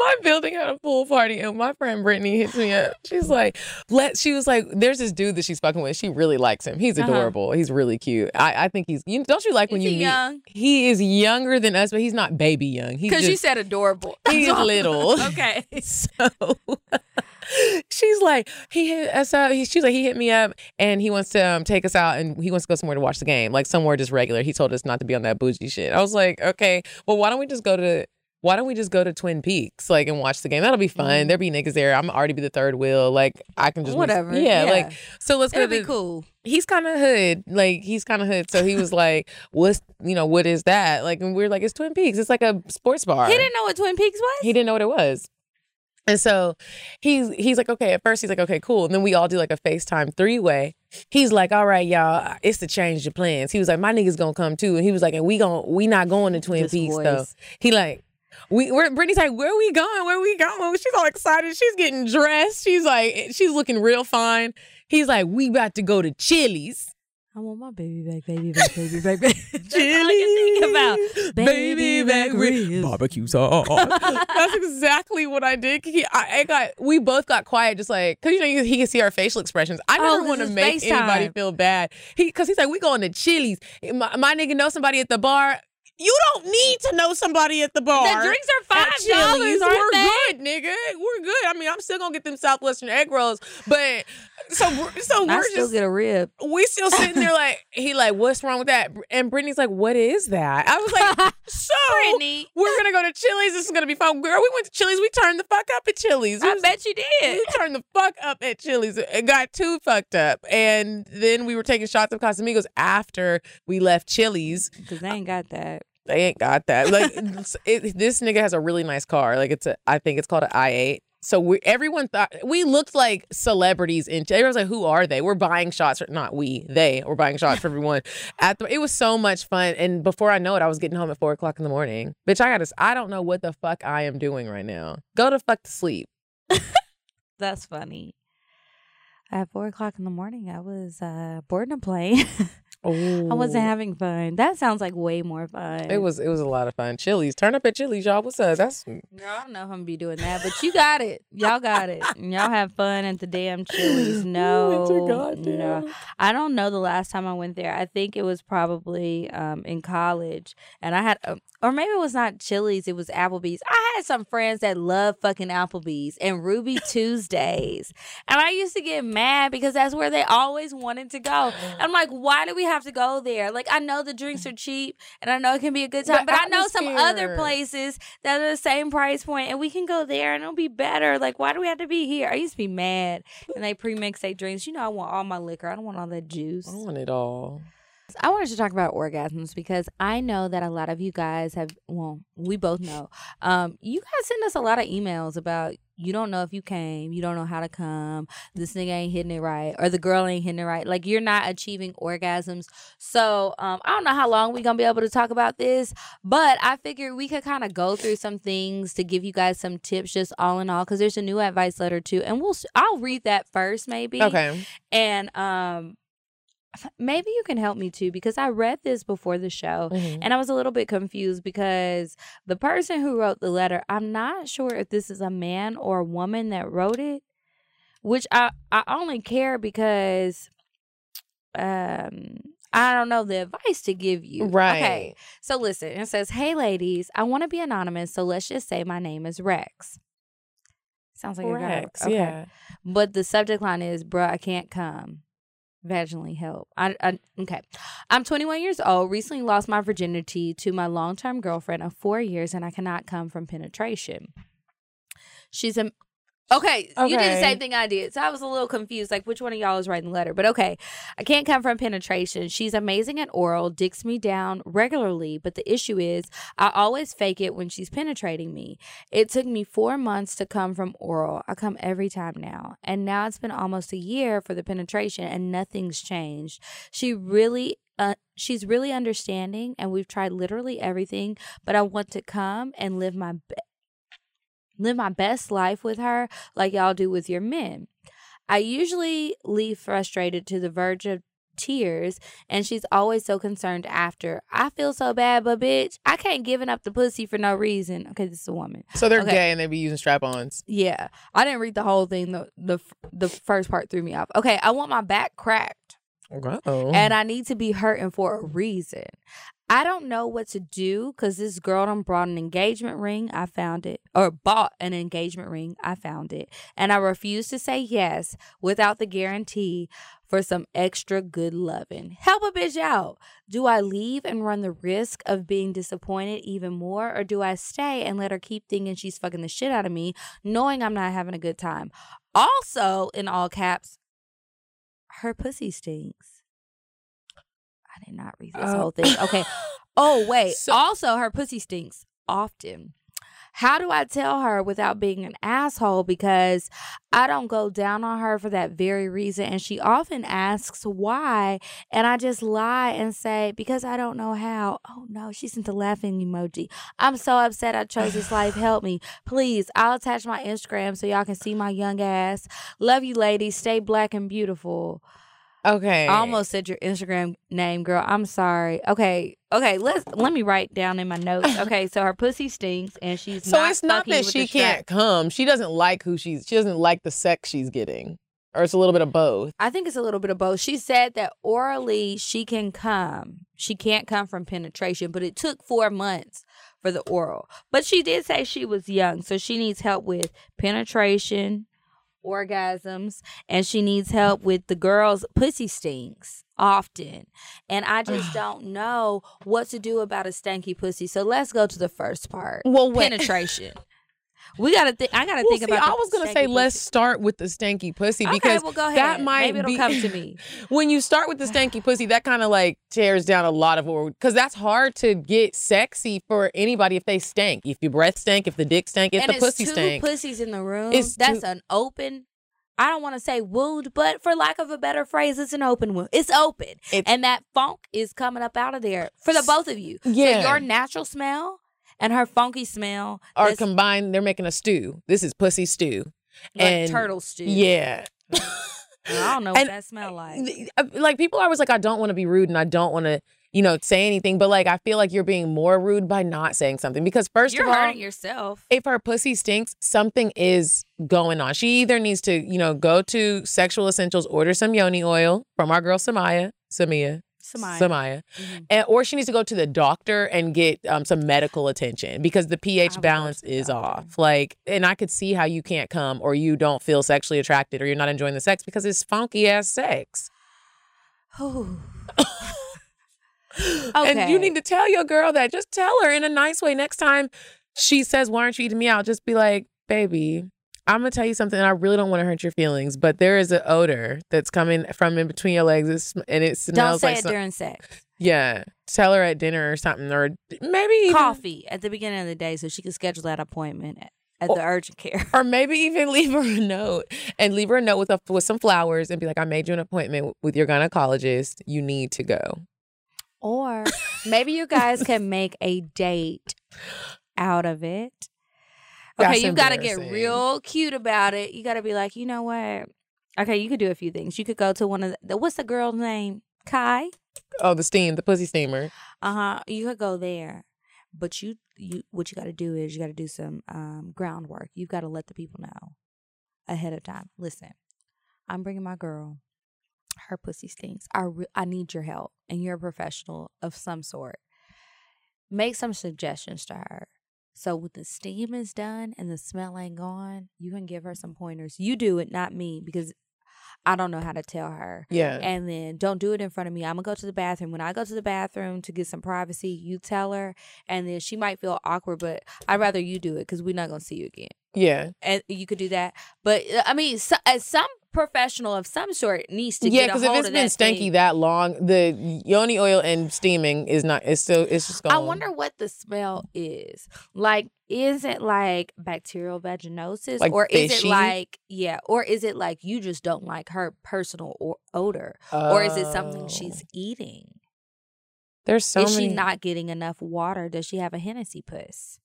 my building had a pool party and my friend Brittany hits me up. She's like, let she was like, there's this dude that she's fucking with. She really likes him. He's Uh-huh. adorable. He's really cute. I, I think he's you don't you like when Is you he meet young? he is younger than us, but he's not baby young. He's Because you said adorable. he's <laughs> little. okay. <laughs> So she's like, he hit us up. He, she's like, he hit me up and he wants to um, take us out and he wants to go somewhere to watch the game, like somewhere just regular. He told us not to be on that bougie shit. I was like, okay, well, why don't we just go to why don't we just go to Twin Peaks, like, and watch the game? That'll be fun. There'll be niggas there. I'm already be the third wheel. Like, I can just Whatever. Yeah, Yeah. like, so let's It'll go to be cool. he's kind of hood. Like he's kind of hood. So he was like, "What's you know what is that?" Like, and we are like, "It's Twin Peaks. It's like a sports bar." He didn't know what Twin Peaks was? He didn't know what it was. And so he's he's like, okay, at first he's like, okay, cool. And then we all do like a FaceTime three way. He's like, all right, y'all, it's to change the plans. He was like, my niggas gonna come too. And he was like, and we gon' we not going to Twin This Peaks though. He like, we we're Brittany's like, where we going? Where we going? She's all excited. She's getting dressed. She's like, she's looking real fine. He's like, we about to go to Chili's. I want my baby back, baby back, baby back, baby. <laughs> That's all I can think about. baby back ribs, barbecue sauce. That's exactly what I did. He, I, I got, we both got quiet, just like, cause you know he can see our facial expressions. I Oh, never 'cause want to make anybody feel bad. He, cause he's like, we going to Chili's. My, my nigga know somebody at the bar. You don't need to know somebody at the bar. The drinks are at five dollars, We're they? good, nigga. We're good. I mean, I'm still gonna get them Southwestern egg rolls, but so we're- so I we're still just get a rib. we still sitting there <laughs> like he like what's wrong with that and brittany's like what is that i was like <laughs> so Brittany. we're gonna go to chili's this is gonna be fun girl we went to chili's we turned the fuck up at chili's We I was- bet you did. we turned the fuck up at chili's it got too fucked up and then we were taking shots of casamigos after we left chili's Because they ain't got that. They ain't got that. Like it, this nigga has a really nice car. Like it's a i think it's called an i8 so we, everyone thought we looked like celebrities in everyone's like who are they? We're buying shots for not we they were buying shots for everyone. <laughs> At the it was so much fun. And before i know it i was getting home at four o'clock in the morning. Bitch i gotta i don't know what the fuck i am doing right now. Go to fuck to sleep. <laughs> That's funny. At four o'clock in the morning, I was uh, boarding a plane. <laughs> I wasn't having fun. That sounds like way more fun. it was it was a lot of fun chili's turn up at chili's y'all what's up that's Girl, I don't know if I'm gonna be doing that, but you got it. Y'all got it. And Y'all have fun at the damn Chili's. <laughs> No, no. I don't know the last time I went there. I think it was probably um, in college, and I had, um, or maybe it was not Chili's. It was Applebee's. I had some friends that love fucking Applebee's and Ruby <laughs> Tuesdays, and I used to get mad because that's where they always wanted to go. I'm like, why do we have to go there? Like, I know the drinks are cheap, and I know it can be a good time, The but I know some other places that are the same price point, and we can go there and it'll be better. Like, why do we have to be here? I used to be mad, and they pre-mix their drinks. You know, I want all my liquor. I don't want all that juice. i want it all I wanted to talk about orgasms because I know that a lot of you guys have, well, we both know. Um, you guys send us a lot of emails about you don't know if you came, you don't know how to come, this nigga ain't hitting it right, or the girl ain't hitting it right. Like you're not achieving orgasms. So um, I don't know how long we're gonna be able to talk about this, but I figured we could kind of go through some things to give you guys some tips, just all in all, because there's a new advice letter too, and we'll I'll read that first maybe. okay And um maybe you can help me too because I read this before the show Mhm. and I was a little bit confused because the person who wrote the letter, I'm not sure if this is a man or a woman that wrote it, which I I only care because um I don't know the advice to give you. right Okay. So listen, it says, "Hey ladies, I want to be anonymous, so let's just say my name is Rex." Sounds like a guy. Rex, Okay. yeah But the subject line is, bruh, I can't come. Vaginally help. I, I okay. I'm 21 years old, recently lost my virginity to my long term girlfriend of four years, and I cannot come from penetration. She's a Okay, you did the same thing I did. So I was a little confused, like which one of y'all is writing the letter. But okay, I can't come from penetration. She's amazing at oral, dicks me down regularly. But the issue is, I always fake it when she's penetrating me. It took me four months to come from oral. I come every time now. And now it's been almost a year for the penetration, and nothing's changed. She really uh, she's really understanding and we've tried literally everything but i want to come and live my be- live my best life with her like y'all do with your men i usually leave frustrated to the verge of tears and she's always so concerned after. I feel so bad, but bitch, I can't giving up the pussy for no reason. Okay, this is a woman. So they're Okay. gay and they be using strap-ons. Yeah, I didn't read the whole thing. The the the first part threw me off. Okay, I want my back cracked and I need to be hurting for a reason. I don't know what to do because this girl done brought an engagement ring. I found it, or bought an engagement ring. I found it, and I refuse to say yes without the guarantee for some extra good loving. Help a bitch out. Do I leave and run the risk of being disappointed even more, or do I stay and let her keep thinking she's fucking the shit out of me, knowing I'm not having a good time? Also, in all caps, her pussy stinks. I did not read this Oh. whole thing. Okay. <laughs> Oh, wait. So- also, her pussy stinks often. How do I tell her without being an asshole? Because I don't go down on her for that very reason. And she often asks why. And I just lie and say, because I don't know how. Oh no, she sent the laughing emoji. I'm so upset I chose this life. <laughs> Help me. Please, I'll attach my Instagram so y'all can see my young ass. Love you, ladies. Stay black and beautiful. Okay. I almost said your Instagram name, girl. I'm sorry. Okay, okay. Let's let me write down in my notes. <laughs> Okay, so her pussy stinks, and she's So not it's not that she can't come. She doesn't like who she's. She doesn't like the sex she's getting, or it's a little bit of both. I think it's a little bit of both. She said that orally she can come. She can't come from penetration, but it took four months for the oral. But she did say she was young, so she needs help with penetration, orgasms, and she needs help with the girl's pussy stinks often. And I just <sighs> don't know what to do about a stanky pussy. So let's go to the first part. Well, wait. penetration. We gotta think. I gotta Well, think see, about. I was gonna say let's start with the stanky pussy Okay, because well, go ahead. that might Maybe it'll be come to me. <laughs> when you start with the stanky pussy. That kind of like tears down a lot of what because that's hard to get sexy for anybody if they stank. If your breath stank, if the dick stank, if and the pussy two stank. pussies in the room. It's That's two- an open. I don't want to say wound, but for lack of a better phrase, it's an open wound. It's open, It's- and that funk is coming up out of there for the both of you. Yeah. so your natural smell and her funky smell Are combined. They're making a stew. This is pussy stew. like and- turtle stew. Yeah. I don't know what And- that smell like. uh, like people are always like, I don't want to be rude and I don't want to, you know, say anything. But like, I feel like you're being more rude by not saying something because 1st You're of all, hurting yourself. if her pussy stinks, something is going on. She either needs to, you know, go to Sexual Essentials, order some yoni oil from our girl Samaya, Samia, Samaya. Samaya, Mhm. and, or she needs to go to the doctor and get um, some medical attention because the pH balance is off. Like, and I could see how you can't come or you don't feel sexually attracted or you're not enjoying the sex because it's funky ass sex. Whew. <laughs> And you need to tell your girl that. Just tell her in a nice way. Next time she says, Why aren't you eating me out? Just be like, Baby, I'm going to tell you something. And I really don't want to hurt your feelings, but there is an odor that's coming from in between your legs. It's, and it smells. Don't say like it some- during sex. Yeah. Tell her at dinner or something, or maybe even, Coffee at the beginning of the day so she can schedule that appointment at, the urgent care. <laughs> or maybe even leave her a note and leave her a note with a, with some flowers and be like, I made you an appointment with your gynecologist. You need to go. Or maybe you guys can make a date out of it. Okay, you got to get real cute about it. You got to be like, you know what? Okay, you could do a few things. You could go to one of the, what's the girl's name? Kai? Oh, the steam, the pussy steamer. Uh-huh. You could go there. But you you what you got to do is you got to do some um groundwork. You've got to let the people know ahead of time. Listen. I'm bringing my girl. Her pussy stinks. I re- I need your help and you're a professional of some sort. Make some suggestions to her. So when the steam is done and the smell ain't gone, you can give her some pointers. You do it, not me, because I don't know how to tell her. Yeah. And then don't do it in front of me. I'm gonna go to the bathroom. When I go to the bathroom to get some privacy, you tell her, and then she might feel awkward, but I'd rather you do it because we're not gonna see you again. Yeah. And you could do that. But uh, I mean, so, as some professional of some sort needs to yeah, because if it's been that stanky thing. that long, the yoni oil and steaming is not. It's still. It's just gone. I wonder what the smell is. Like, is it like bacterial vaginosis, Like or is it like yeah, or is it like you just don't like her personal or odor, or is it something Oh. she's eating? There's so is many. she not getting enough water? Does she have a Hennessy puss?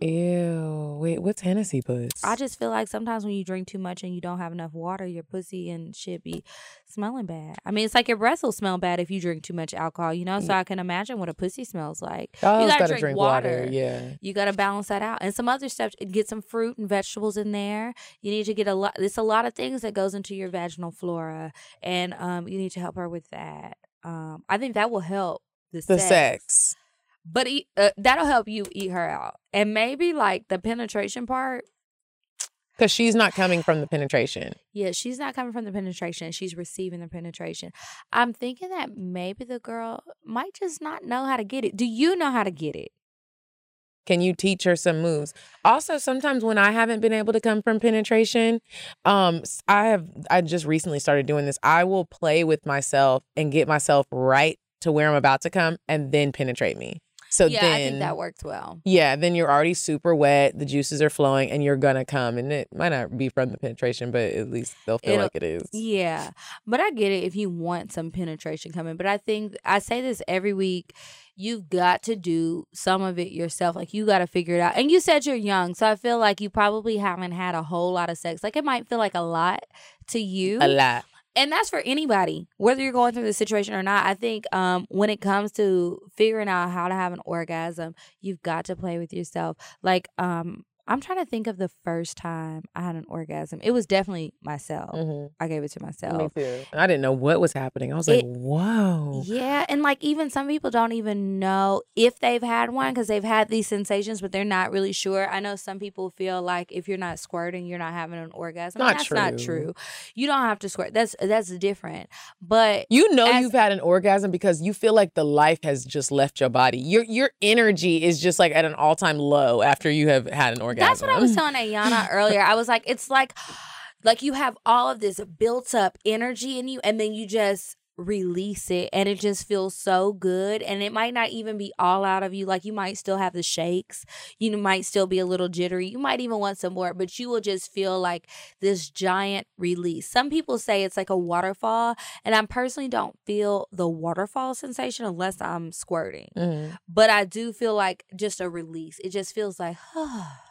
Ew. Wait, what's Hennessy puss? I just feel like sometimes when you drink too much and you don't have enough water, your pussy and shit be smelling bad. I mean, it's like your breasts will smell bad if you drink too much alcohol, you know? So I can imagine what a pussy smells like. Y'all you gotta, gotta, drink, water. Yeah. You got to balance that out. And some other stuff, get some fruit and vegetables in there. You need to get a lot, it's a lot of things that goes into your vaginal flora. And um, you need to help her with that. Um, I think that will help the, The sex. sex. But eat, uh, that'll help you eat her out. And maybe like the penetration part, Because she's not coming from the penetration. yeah, she's not coming from the penetration. She's receiving the penetration. I'm thinking that maybe the girl might just not know how to get it. Do you know how to get it? Can you teach her some moves? Also, sometimes when I haven't been able to come from penetration, um, I have I just recently started doing this. I will play with myself and get myself right to where I'm about to come and then penetrate me. So yeah, then I think that works well. Yeah, then you're already super wet, the juices are flowing, and you're gonna come. And it might not be from the penetration, but at least they'll feel It'll- like it is. Yeah, but I get it if you want some penetration coming. But I think I say this every week. You've got to do some of it yourself. Like you got to figure it out. And you said you're young, so I feel like you probably haven't had a whole lot of sex. Like it might feel like a lot to you. A lot. And that's for anybody whether you're going through the situation or not. I think um when it comes to figuring out how to have an orgasm you've got to play with yourself. Like um i'm trying to think of the first time i had an orgasm it was definitely myself hmm i gave it to Me myself too. I didn't know what was happening. I was like, whoa. yeah and like even some people don't even know if they've had one because they've had these sensations but they're not really sure i know some people feel like if you're not squirting you're not having an orgasm and Not that's not true. true you don't have to squirt that's that's different but You know As- you've had an orgasm because you feel like the life has just left your body. Your your energy is just like at an all time low after you have had an orgasm. That's what I was telling Ayana <laughs> earlier. I was like, it's like, like you have all of this built up energy in you, and then you just release it, and it just feels so good. And it might not even be all out of you. Like you might still have the shakes. You might still be a little jittery. You might even want some more, but you will just feel like this giant release. Some people say it's like a waterfall, and I personally don't feel the waterfall sensation unless I'm squirting. Mhm. But I do feel like just a release. It just feels like, <sighs> <sighs> <sighs>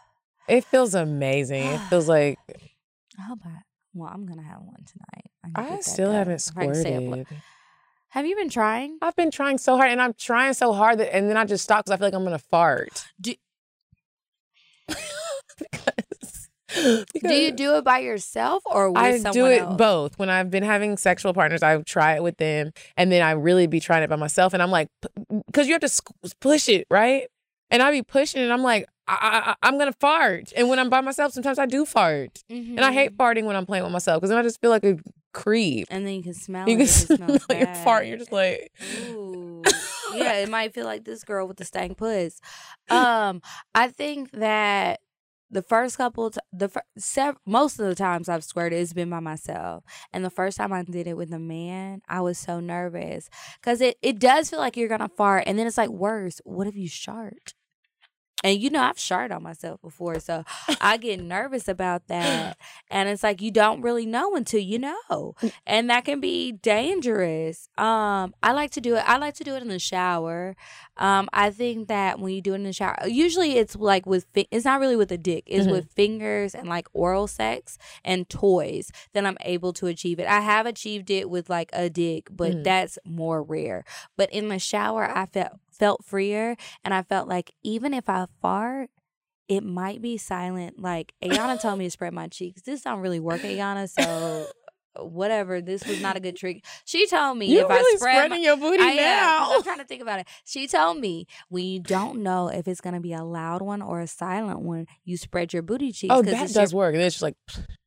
It feels amazing. It feels <sighs> like hope I. Well, I'm gonna have one tonight. I still haven't If I can stay up squirted. Have you been trying? I've been trying so hard, and I'm trying so hard that, and then I just stop because I feel like I'm gonna fart. <gasps> Do, <laughs> because, do you do it by yourself or with I someone do it else? both. When I've been having sexual partners, I try it with them, and then I really be trying it by myself. And I'm like, because you have to push it, right? And I be pushing, and I'm like, I, I, I'm gonna fart. And when I'm by myself, sometimes I do fart, and I hate Mhm. farting when I'm playing with myself because then I just feel like a creep. And then you can smell You it. can if it smells smell your fart. You're just like, Ooh. yeah, it might feel like this girl with the stank puss. <laughs> Um, I think that the first couple, t- the fir- sev- most of the times I've squirted, it's been by myself. And the first time I did it with a man, I was so nervous because it it does feel like you're gonna fart, and then it's like worse. What if you shart? And you know, I've sharted on myself before, so <laughs> I get nervous about that. And it's like you don't really know until you know. And that can be dangerous. Um, I like to do it. I like to do it in the shower. Um, I think that when you do it in the shower, usually it's like with fi- it's not really with a dick. It's Mhm. with fingers and like oral sex and toys. Then I'm able to achieve it. I have achieved it with like a dick, but Mhm. that's more rare. But in the shower, I felt felt freer, and I felt like even if I fart, it might be silent. Like Ayana told me to spread my cheeks. This don't really work, Ayana. So <laughs> uh, whatever. This was not a good trick. She told me you're if really I spread spreading my, your booty I am, now. I'm trying to think about it. She told me when you don't know if it's gonna be a loud one or a silent one, you spread your booty oh, cheeks. Oh, that does your- work. And it's just like, <sniffs>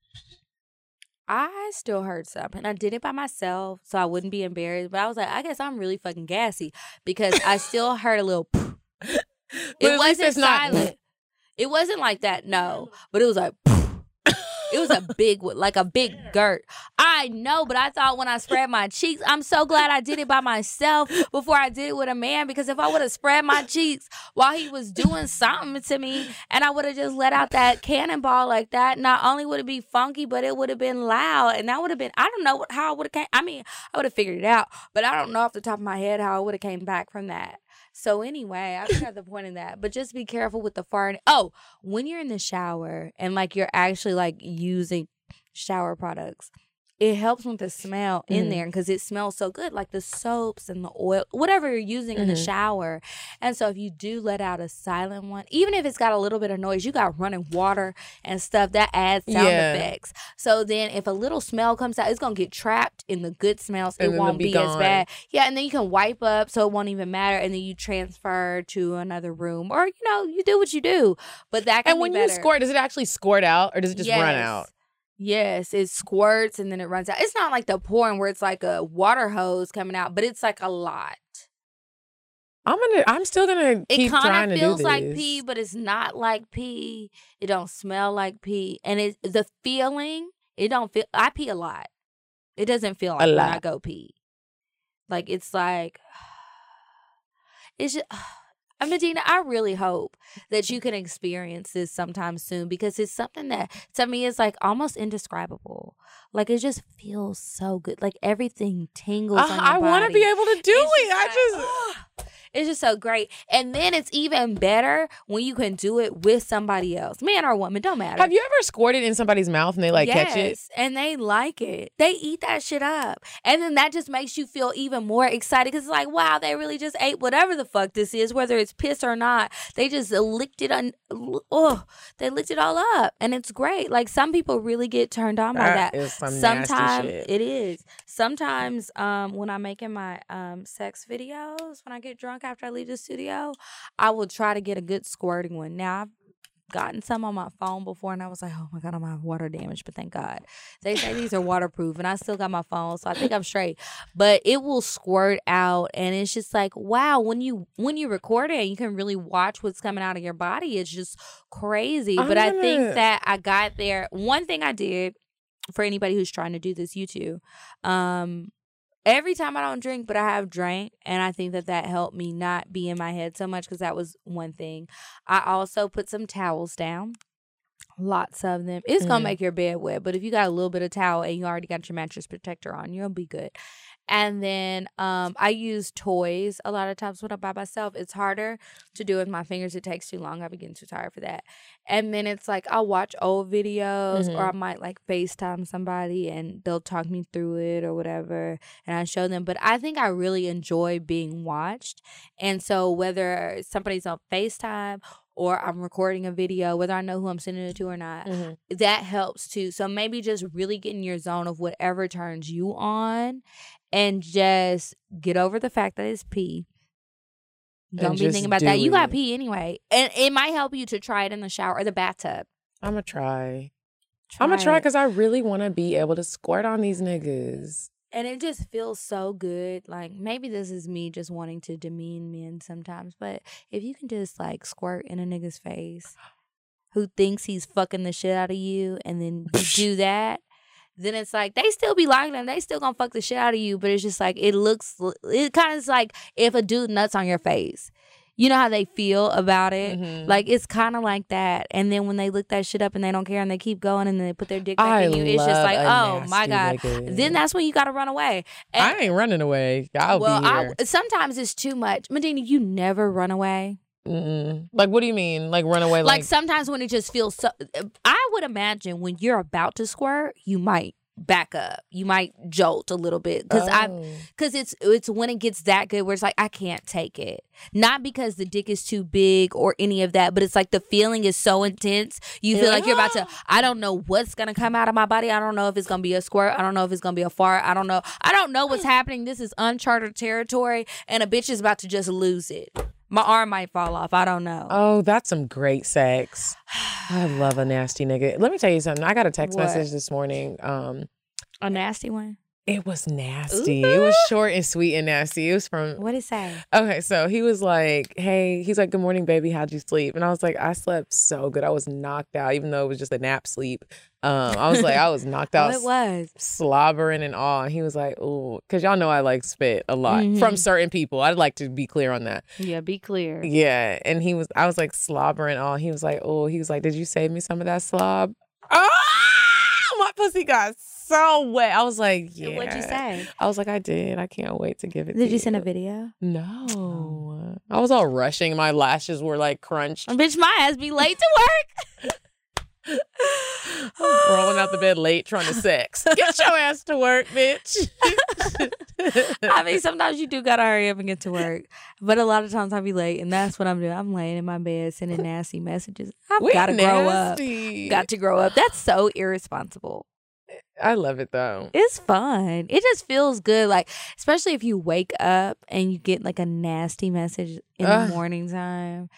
I still heard something. I did it by myself, so I wouldn't be embarrassed. But I was like, I guess I'm really fucking gassy because I still heard a little. <laughs> It wasn't it's not- silent. It wasn't like that, no. <laughs> But it was like. <laughs> It was a big one, like a big girt. I know, but I thought when I spread my cheeks, I'm so glad I did it by myself before I did it with a man. Because if I would have spread my cheeks while he was doing something to me, and I would have just let out that cannonball like that, not only would it be funky, but it would have been loud, and that would have been. I don't know how I would have came. I mean, I would have figured it out, but I don't know off the top of my head how I would have came back from that. So anyway, I forgot the point of that. But just be careful with the farting. Oh, when you're in the shower and like you're actually like using shower products, it helps with the smell in Mhm. there because it smells so good, like the soaps and the oil, whatever you're using in the Mhm. shower. And so if you do let out a silent one, even if it's got a little bit of noise, you got running water and stuff that adds sound Yeah. effects. So then if a little smell comes out, it's gonna get trapped in the good smells. And it won't be be, as bad. Yeah, and then you can wipe up so it won't even matter, and then you transfer to another room, or you know, you do what you do. But that can And when be you better. squirt, does it actually squirt out or does it just run out? Yes, it squirts and then it runs out. It's not like the pouring where it's like a water hose coming out, but it's like a lot. I'm gonna. I'm still gonna It keep kind of feels like pee, but it's not like pee. It don't smell like pee, and it the feeling. It don't feel. I pee a lot. It doesn't feel like when I go pee. Like it's like <sighs> it's just. <sighs> Medina, I really hope that you can experience this sometime soon because it's something that to me is like almost indescribable. Like it just feels so good. Like everything tingles. Uh, on your I want to be able to do It's it. I just. It's just so great. And then it's even better when you can do it with somebody else, man or woman, don't matter. Have you ever squirted in somebody's mouth and they like catch it? And they like it. They eat that shit up. And then that just makes you feel even more excited because it's like, wow, they really just ate whatever the fuck this is, whether it's piss or not. They just licked it on, oh, they licked it all up. And it's great. Like some people really get turned on by That that. is some nasty Sometimes it is. Sometimes um, when I'm making my um, sex videos, when I get drunk after I leave the studio, I will try to get a good squirting one. Now I've gotten some on my phone before and I was like, oh my God, I'm gonna have water damage, but thank God. They say these are <laughs> waterproof and I still got my phone, so I think I'm straight. But it will squirt out and it's just like, wow, when you when you record it and you can really watch what's coming out of your body, it's just crazy. I'm but I gonna- think that I got there. One thing I did for anybody who's trying to do this, you too. Um, every time I don't drink, but I have drank, and I think that that helped me not be in my head so much because that was one thing. I also put some towels down. Lots of them. It's gonna Mhm. make your bed wet, but if you got a little bit of towel and you already got your mattress protector on, you'll be good. And then um, I use toys a lot of times when I'm by myself. It's harder to do with my fingers. It takes too long. I begin too tired for that. And then it's like I'll watch old videos or Mhm. I might like FaceTime somebody and they'll talk me through it or whatever and I show them. But I think I really enjoy being watched. And so whether somebody's on FaceTime or I'm recording a video, whether I know who I'm sending it to or not, Mhm. that helps too. So maybe just really get in your zone of whatever turns you on and just get over the fact that it's pee. Don't be thinking about that. You got it. pee anyway. And it might help you to try it in the shower or the bathtub. I'm gonna try. I'm gonna try because I really want to be able to squirt on these niggas. And it just feels so good. Like maybe this is me just wanting to demean men sometimes, but if you can just like squirt in a nigga's face who thinks he's fucking the shit out of you and then you <laughs> do that, then it's like they still be liking them. They still gonna fuck the shit out of you, but it's just like it looks it kind of is like if a dude nuts on your face. You know how they feel about it? Mhm. Like it's kind of like that. And then when they look that shit up and they don't care and they keep going and they put their dick back I in you, it's just like, oh my god. Then that's when you got to run away. And, I ain't running away. I'll well, be here. I, sometimes it's too much. Medina, you never run away. Mm-mm. Like, what do you mean? Like, run away? Like, Like, sometimes when it just feels so. I would imagine when you're about to squirt, you might back up. You might jolt a little bit because I Oh. because it's it's when it gets that good where it's like I can't take it. Not because the dick is too big or any of that, but it's like the feeling is so intense. You feel like like, you're about to. I don't know what's gonna come out of my body. I don't know if it's gonna be a squirt. I don't know if it's gonna be a fart. I don't know. I don't know what's happening. This is uncharted territory, and a bitch is about to just lose it. My arm might fall off. I don't know. Oh, that's some great sex. I love a nasty nigga. Let me tell you something. I got a text What? message this morning. Um, A nasty one. It was nasty. It was short and sweet and nasty. It was from What it say? Okay, so he was like, "Hey," he's like, "Good morning, baby. How'd you sleep?" And I was like, "I slept so good. I was knocked out, even though it was just a nap sleep. Um, I was like, I was knocked <laughs> out, Oh, it was. slobbering and all." And he was like, "Oh, because y'all know I like spit a lot from Mhm. certain people. I'd like to be clear on that. Yeah, be clear. Yeah." And he was, I was like slobbering all. He was like, "Oh," he was like, "Did you save me some of that slob?" Oh, my pussy got so wet. I was like, yeah. What'd you say? I was like, I did. I can't wait to give it. Did to you send a video? No. Oh. I was all rushing. My lashes were like crunched. Bitch, my ass be late to work. <laughs> rolling out the bed late trying to sex. <laughs> Get your ass to work, bitch. I mean, sometimes you do gotta hurry up and get to work, but a lot of times I'll be late, and that's what I'm doing. I'm laying in my bed sending nasty messages. I've We got to grow up. Got to grow up. That's so irresponsible. I love it though. It's fun. It just feels good, like especially if you wake up and you get like a nasty message in Ugh. the morning time,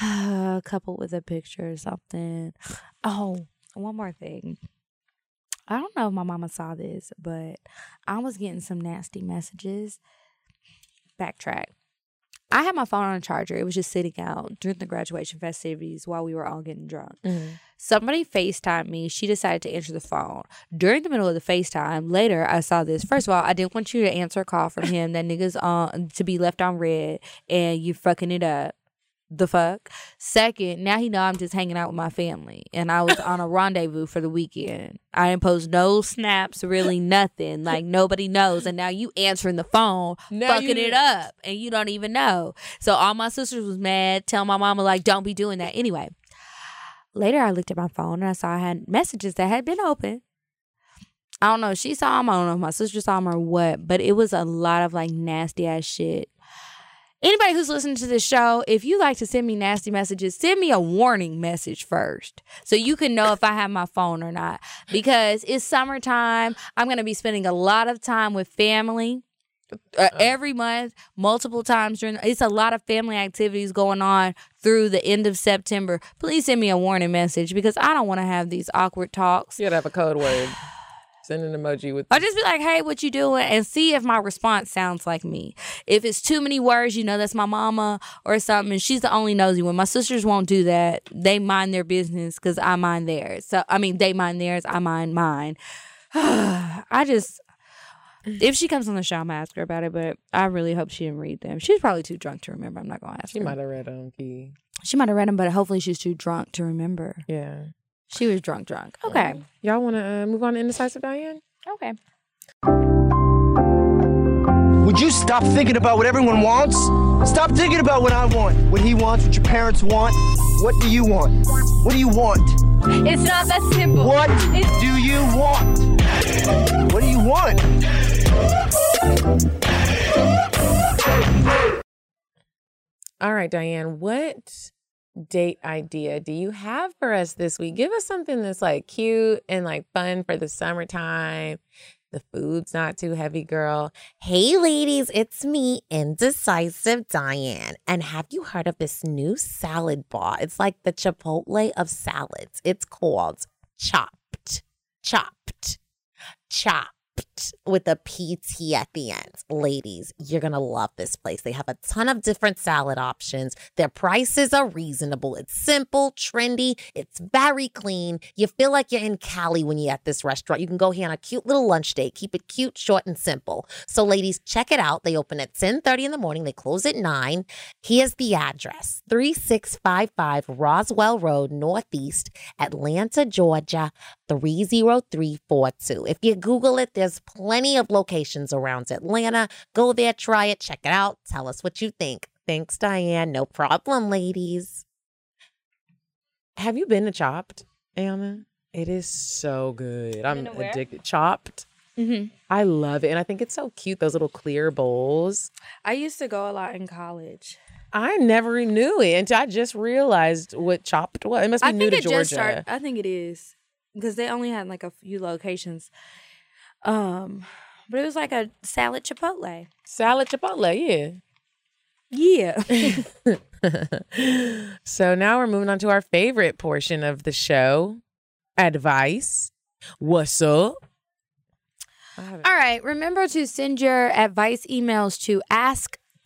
<sighs> coupled with a picture or something. <sighs> Oh, one more thing. I don't know if my mama saw this, but I was getting some nasty messages. Backtrack. I had my phone on a charger. It was just sitting out during the graduation festivities while we were all getting drunk. Mm-hmm. Somebody FaceTimed me. She decided to answer the phone. During the middle of the FaceTime, later I saw this. First of all, I didn't want you to answer a call from him. That nigga's on to be left on red and you fucking it up. The fuck? Second, now he know I'm just hanging out with my family and I was on a <laughs> rendezvous for the weekend. I didn't post no snaps, really nothing. <laughs> Like nobody knows. And now you answering the phone, Now fucking you- it up, and you don't even know. So all my sisters was mad. Tell my mama like, don't be doing that. Anyway, later I looked at my phone and I saw I had messages that had been open. I don't know she saw them. I don't know if my sister saw them or what, but it was a lot of like nasty ass shit. Anybody who's listening to this show, if you like to send me nasty messages, send me a warning message first so you can know if I have my phone or not. Because it's summertime. I'm going to be spending a lot of time with family uh, every month, multiple times during. It's a lot of family activities going on through the end of September. Please send me a warning message because I don't want to have these awkward talks. You gotta have a code word. Send an emoji with Or just be like, hey, what you doing? And see if my response sounds like me. If it's too many words, you know that's my mama or something. And she's the only nosy one. My sisters won't do that. They mind their business because I mind theirs. So I mean they mind theirs, I mind mine. <sighs> I just if she comes on the show, I'm gonna ask her about it, but I really hope she didn't read them. She's probably too drunk to remember. I'm not gonna ask She her. might have read them, Key. She might have read them, but hopefully she's too drunk to remember. Yeah. She was drunk, drunk. Okay. Y'all want to uh, move on to Indecisive Diane? Okay. Would you stop thinking about what everyone wants? Stop thinking about what I want, what he wants, what your parents want. What do you want? What do you want? It's not that simple. What do you want? What do you want? All right, Diane, what date idea do you have for us this week? Give us something that's like cute and like fun for the summertime. The food's not too heavy, girl. Hey, ladies, it's me, Indecisive Diane. And have you heard of this new salad bar? It's like the Chipotle of salads. It's called Chopt. Chopt. Chopt with a PT at the end. Ladies, you're going to love this place. They have a ton of different salad options. Their prices are reasonable. It's simple, trendy, it's very clean. You feel like you're in Cali when you're at this restaurant. You can go here on a cute little lunch date. Keep it cute, short, and simple. So, ladies, check it out. They open at 10:30 in the morning. They close at 9. Here's the address: 3655 Roswell Road, Northeast, Atlanta, Georgia, 30342. If you Google it, there's plenty of locations around Atlanta. Go there, try it, check it out. Tell us what you think. Thanks, Diane. No problem, ladies. Have you been to Chopt, Anna? It is so good. I'm Been to where? addicted. Chopt. Mm-hmm. I love it. And I think it's so cute, those little clear bowls. I used to go a lot in college. I never knew it until I just realized what Chopt was. It must be I new think to it Georgia. just started. I think it is because they only had like a few locations. Um, but it was like a salad chipotle. Salad Chipotle, yeah. Yeah. <laughs> <laughs> so now we're moving on to our favorite portion of the show advice. What's up? All right. Remember to send your advice emails to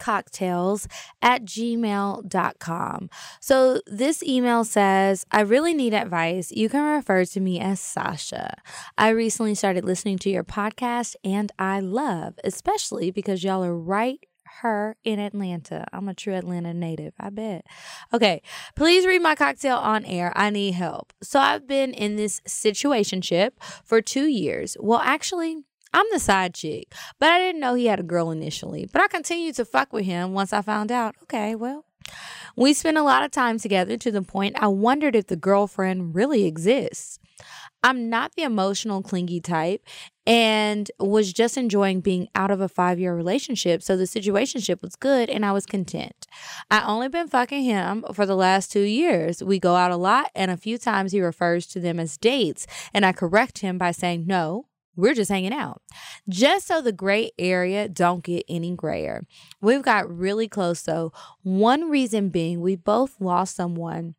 askcocktails at gmail.com. So this email says, I really need advice. You can refer to me as Sasha. I recently started listening to your podcast and I love, especially because y'all are right her in Atlanta. I'm a true Atlanta native, I bet. Okay, please read my cocktail on air. I need help. So I've been in this situationship for two years. Well, actually, I'm the side chick, but I didn't know he had a girl initially. But I continued to fuck with him once I found out. Okay, well, we spent a lot of time together to the point I wondered if the girlfriend really exists. I'm not the emotional, clingy type and was just enjoying being out of a five year relationship. So the situationship was good and I was content. I only been fucking him for the last two years. We go out a lot and a few times he refers to them as dates. And I correct him by saying, no, we're just hanging out. Just so the gray area don't get any grayer. We've got really close though. One reason being we both lost someone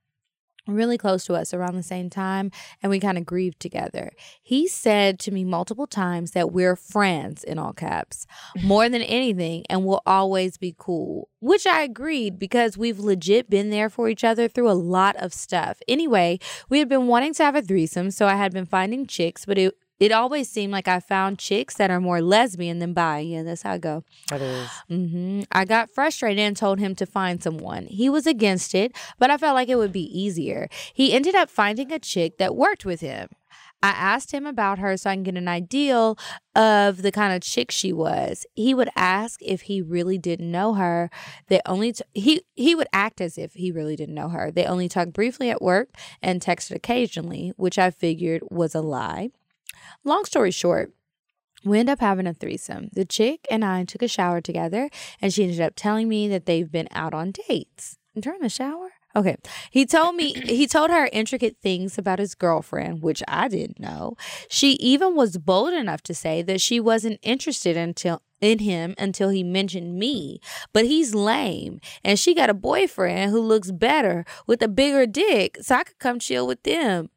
really close to us around the same time and we kind of grieved together. He said to me multiple times that we're friends in all caps more than anything and we'll always be cool, which I agreed because we've legit been there for each other through a lot of stuff. Anyway, we had been wanting to have a threesome, so I had been finding chicks, but it it always seemed like I found chicks that are more lesbian than bi. Yeah, that's how I go. That is. Mm-hmm. I got frustrated and told him to find someone. He was against it, but I felt like it would be easier. He ended up finding a chick that worked with him. I asked him about her so I can get an idea of the kind of chick she was. He would ask if he really didn't know her. They only t- he he would act as if he really didn't know her. They only talked briefly at work and texted occasionally, which I figured was a lie. Long story short, we end up having a threesome. The chick and I took a shower together, and she ended up telling me that they've been out on dates during the shower. Okay. He told me, <clears throat> he told her intricate things about his girlfriend, which I didn't know. She even was bold enough to say that she wasn't interested until in him until he mentioned me. But he's lame. And she got a boyfriend who looks better with a bigger dick. So I could come chill with them.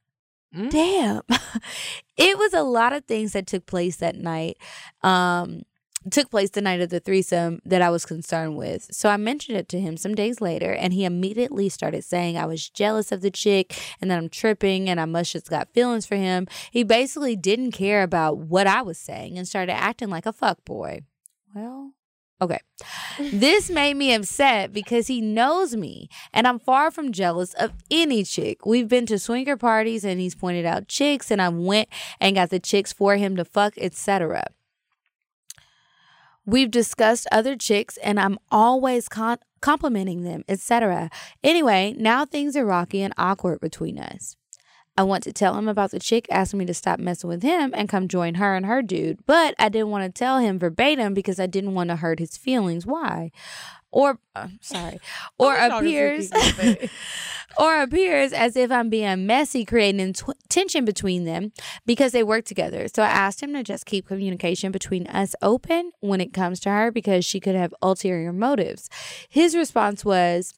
Mm. Damn. <laughs> it was a lot of things that took place that night. Um, took place the night of the threesome that I was concerned with. So I mentioned it to him some days later, and he immediately started saying I was jealous of the chick and that I'm tripping and I must just got feelings for him. He basically didn't care about what I was saying and started acting like a fuck boy. Well, Okay. This made me upset because he knows me and I'm far from jealous of any chick. We've been to swinger parties and he's pointed out chicks and I went and got the chicks for him to fuck, etc. We've discussed other chicks and I'm always con- complimenting them, etc. Anyway, now things are rocky and awkward between us. I want to tell him about the chick asking me to stop messing with him and come join her and her dude, but I didn't want to tell him verbatim because I didn't want to hurt his feelings. Why? Or uh, sorry, <laughs> or appears <laughs> or appears as if I'm being messy, creating tw- tension between them because they work together. So I asked him to just keep communication between us open when it comes to her because she could have ulterior motives. His response was,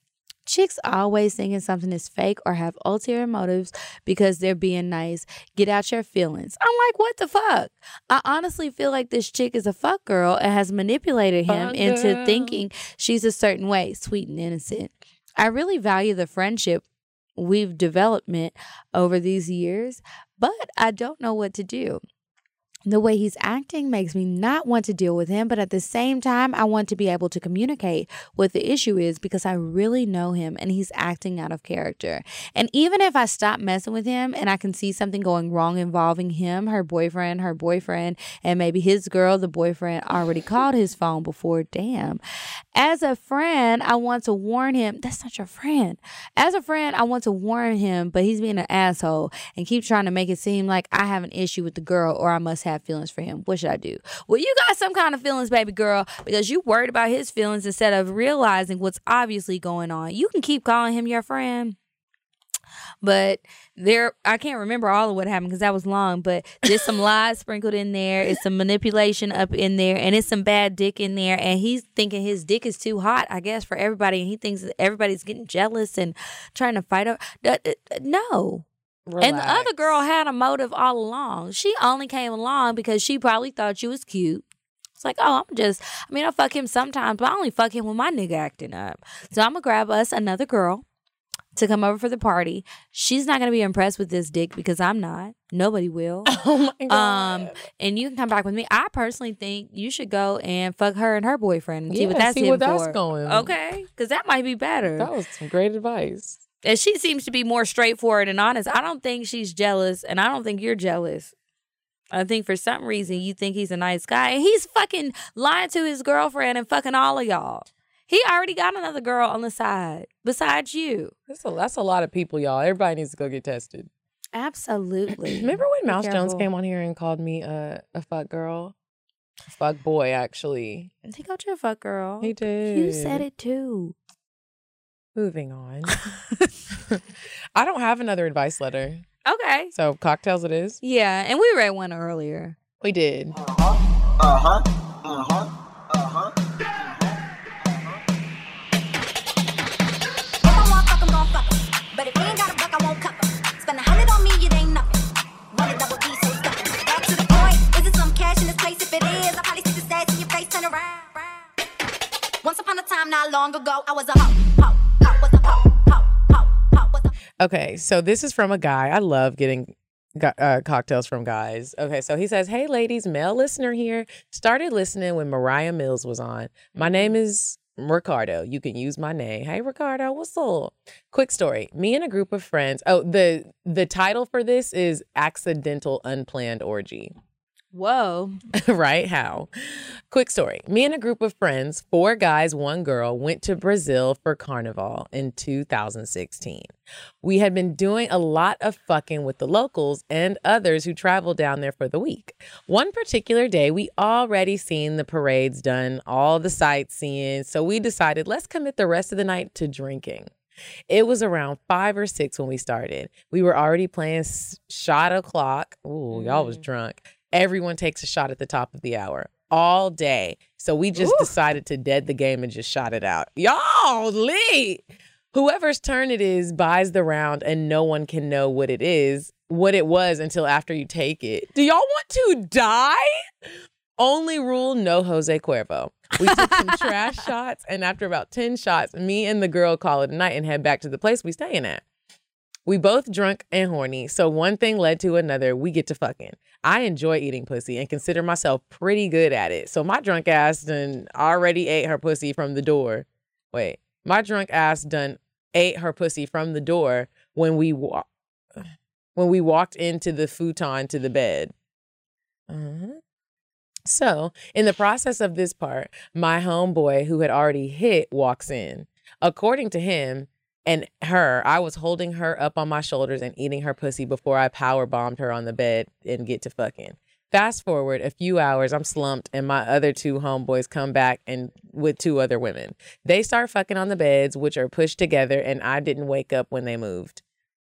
Chicks always thinking something is fake or have ulterior motives because they're being nice. Get out your feelings. I'm like, what the fuck? I honestly feel like this chick is a fuck girl and has manipulated him Fuck into girl. thinking she's a certain way, sweet and innocent. I really value the friendship we've development over these years, but I don't know what to do. The way he's acting makes me not want to deal with him, but at the same time, I want to be able to communicate what the issue is because I really know him and he's acting out of character. And even if I stop messing with him and I can see something going wrong involving him, her boyfriend, her boyfriend, and maybe his girl, the boyfriend already called his phone before, damn. As a friend, I want to warn him that's not your friend. As a friend, I want to warn him, but he's being an asshole and keep trying to make it seem like I have an issue with the girl or I must have feelings for him. What should I do? Well, you got some kind of feelings, baby girl, because you worried about his feelings instead of realizing what's obviously going on. You can keep calling him your friend. But there, I can't remember all of what happened because that was long. But there's some <laughs> lies sprinkled in there. It's some manipulation up in there, and it's some bad dick in there. And he's thinking his dick is too hot, I guess, for everybody. And he thinks that everybody's getting jealous and trying to fight. Over. Uh, No, and the other girl had a motive all along. She only came along because she probably thought you was cute. It's like, oh, I'm just, I mean, I fuck him sometimes, but I only fuck him when my nigga acting up. So I'm gonna grab us another girl. to come over for the party. She's not gonna be impressed with this dick because I'm not. Nobody will. <laughs> Oh my Um, and you can come back with me. I personally think you should go and fuck her and her boyfriend and see what that's see in that's for. going. Okay, because that might be better. That was some great advice. And she seems to be more straightforward and honest. I don't think she's jealous, and I don't think you're jealous. I think for some reason you think he's a nice guy, and he's fucking lying to his girlfriend and fucking all of y'all. He already got another girl on the side besides you. That's a, that's a lot of people, y'all. Everybody needs to go get tested. Absolutely. <clears throat> Remember when Mouse Jones came on here and called me a, a fuck girl? Fuck boy, actually. He called you a fuck girl. He did. You said it too. Moving on. <laughs> <laughs> I don't have another advice letter. Okay. So cocktails it is. Yeah, and we read one earlier. We did. Uh-huh. Uh-huh. Uh-huh. If I want fuck, I'm gon' fuck 'em. But if he ain't got a buck, I won't cuff 'em. Spend a hundred on me, it ain't nothing. Run a double D, so stuffing. Back to the point. Is it some cash in this place? If it is, I'll probably stick the stats in your face, turn around. Once upon a time, not long ago, I was a hoe, hoe, Okay, so this is from a guy. I love getting uh, cocktails from guys. Okay, so he says, Hey, ladies, male listener here. Started listening when Mariah Mills was on. My name is Ricardo. You can use my name. Hey, Ricardo, what's up? Quick story. Me and a group of friends. Oh, the the title for this is Accidental Unplanned Orgy. Whoa. <laughs> right? How? Quick story. Me and a group of friends, four guys, one girl, went to Brazil for Carnival in 2016. We had been doing a lot of fucking with the locals and others who traveled down there for the week. One particular day, we already seen the parades done, all the sightseeing, so we decided let's commit the rest of the night to drinking. It was around five or six when we started. We were already playing shot o'clock. Ooh, y'all was mm. drunk. Everyone takes a shot at the top of the hour all day. So we just decided to dead the game and just shot it out. Y'all Lee, Whoever's turn it is buys the round and no one can know what it is, what it was until after you take it. Do y'all want to die? Only rule no Jose Cuervo. We took some <laughs> trash shots, and after about 10 shots, me and the girl call it a night and head back to the place we staying at. We both drunk and horny, so one thing led to another. We get to fucking. I enjoy eating pussy and consider myself pretty good at it. So my drunk ass done already ate her pussy from the door. Wait, my drunk ass done ate her pussy from the door when we wa- <sighs> when we walked into the futon to the bed. Uh-huh. So, in the process of this part, my homeboy who had already hit walks in. According to him and her, I was holding her up on my shoulders and eating her pussy before I power bombed her on the bed and get to fucking. Fast forward a few hours, I'm slumped, and my other two homeboys come back and with two other women. They start fucking on the beds, which are pushed together, and I didn't wake up when they moved.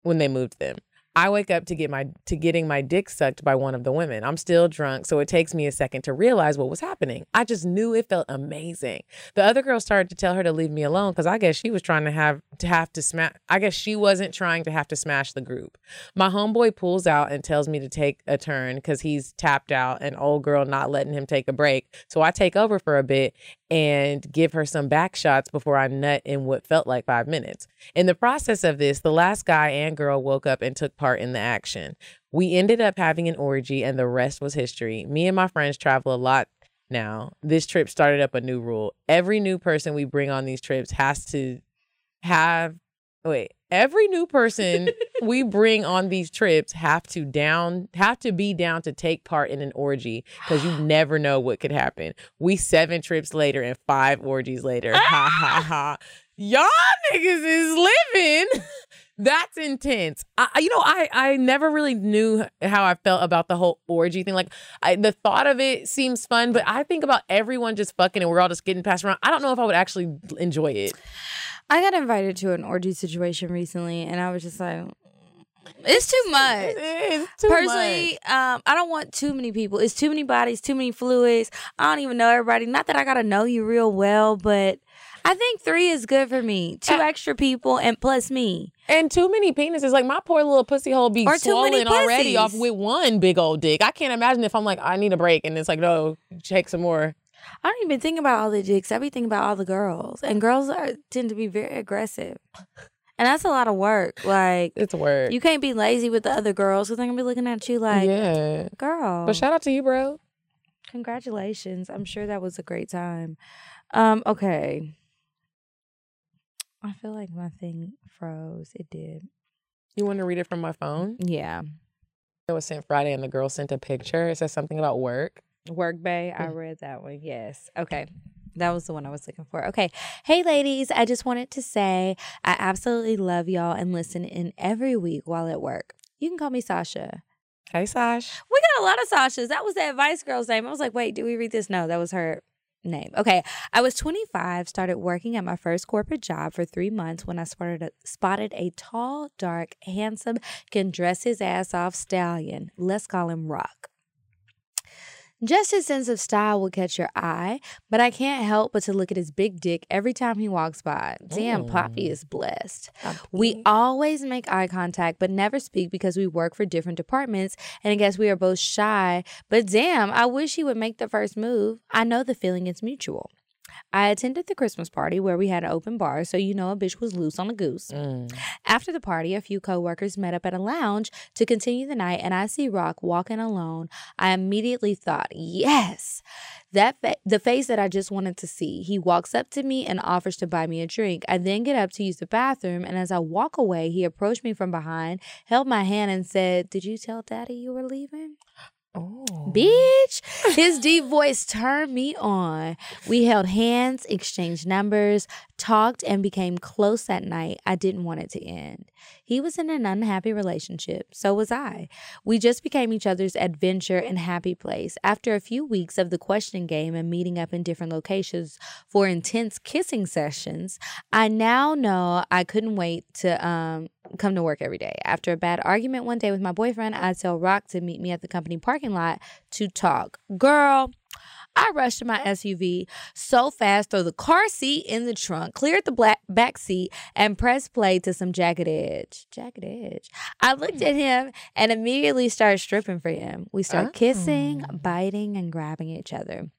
When they moved them. I wake up to get my to getting my dick sucked by one of the women. I'm still drunk, so it takes me a second to realize what was happening. I just knew it felt amazing. The other girl started to tell her to leave me alone because I guess she was trying to have to have to smash. I guess she wasn't trying to have to smash the group. My homeboy pulls out and tells me to take a turn because he's tapped out and old girl not letting him take a break. So I take over for a bit and give her some back shots before I nut in what felt like five minutes. In the process of this, the last guy and girl woke up and took part in the action. We ended up having an orgy, and the rest was history. Me and my friends travel a lot now. This trip started up a new rule. Every new person we bring on these trips has to have wait every new person <laughs> we bring on these trips have to down have to be down to take part in an orgy because you never know what could happen we seven trips later and five orgies later ha ha ah! ha y'all niggas is living <laughs> that's intense I, you know i i never really knew how i felt about the whole orgy thing like I, the thought of it seems fun but i think about everyone just fucking and we're all just getting passed around i don't know if i would actually enjoy it I got invited to an orgy situation recently, and I was just like, it's too <laughs> much. It's too Personally, um, I don't want too many people. It's too many bodies, too many fluids. I don't even know everybody. Not that I gotta know you real well, but I think three is good for me. Two extra people and plus me. And too many penises. Like my poor little pussy hole be Or swollen already off with one big old dick. I can't imagine if I'm like, I need a break, and it's like, no, take some more. I don't even think about all the dicks. I be thinking about all the girls, and girls are tend to be very aggressive. And that's a lot of work. Like It's work. you can't be lazy with the other girls because they're gonna be looking at you like, yeah. girl. But shout out to you, bro. Congratulations. I'm sure that was a great time. Um, okay. I feel like my thing froze. It did. You want to read it from my phone? Yeah. It was sent Friday, and the girl sent a picture. It says something about work. Work Bay. I read that one. Yes. Okay. That was the one I was looking for. Okay. Hey, ladies. I just wanted to say I absolutely love y'all and listen in every week while at work. You can call me Sasha. Hey, Sash. We got a lot of Sashas. That was that Vice girl's name. I was like, wait, did we read this? No, that was her name. Okay. I was 25, started working at my first corporate job for three months when I spotted a, spotted a tall, dark, handsome, can dress his ass off stallion. Let's call him Rock. Just his sense of style will catch your eye, but I can't help but to look at his big dick every time he walks by. Damn, Poppy is blessed. We always make eye contact, but never speak because we work for different departments, and I guess we are both shy. But damn, I wish he would make the first move. I know the feeling is mutual. I attended the Christmas party where we had an open bar, so you know a bitch was loose on a goose. Mm. After the party, a few coworkers met up at a lounge to continue the night, and I see Rock walking alone. I immediately thought, yes, that fa- the face that I just wanted to see. He walks up to me and offers to buy me a drink. I then get up to use the bathroom, and as I walk away, he approached me from behind, held my hand, and said, "Did you tell Daddy you were leaving?" Oh. Bitch. His deep voice turned me on. We held hands, exchanged numbers, talked, and became close that night. I didn't want it to end. He was in an unhappy relationship. So was I. We just became each other's adventure and happy place. After a few weeks of the question game and meeting up in different locations for intense kissing sessions, I now know I couldn't wait to um, come to work every day. After a bad argument one day with my boyfriend, I tell Rock to meet me at the company parking lot to talk. Girl, I rushed to my SUV so fast, threw the car seat in the trunk, cleared the black back seat, and pressed play to some Jagged Edge. Jagged Edge. I looked at him and immediately started stripping for him. We start kissing, oh. biting, and grabbing each other.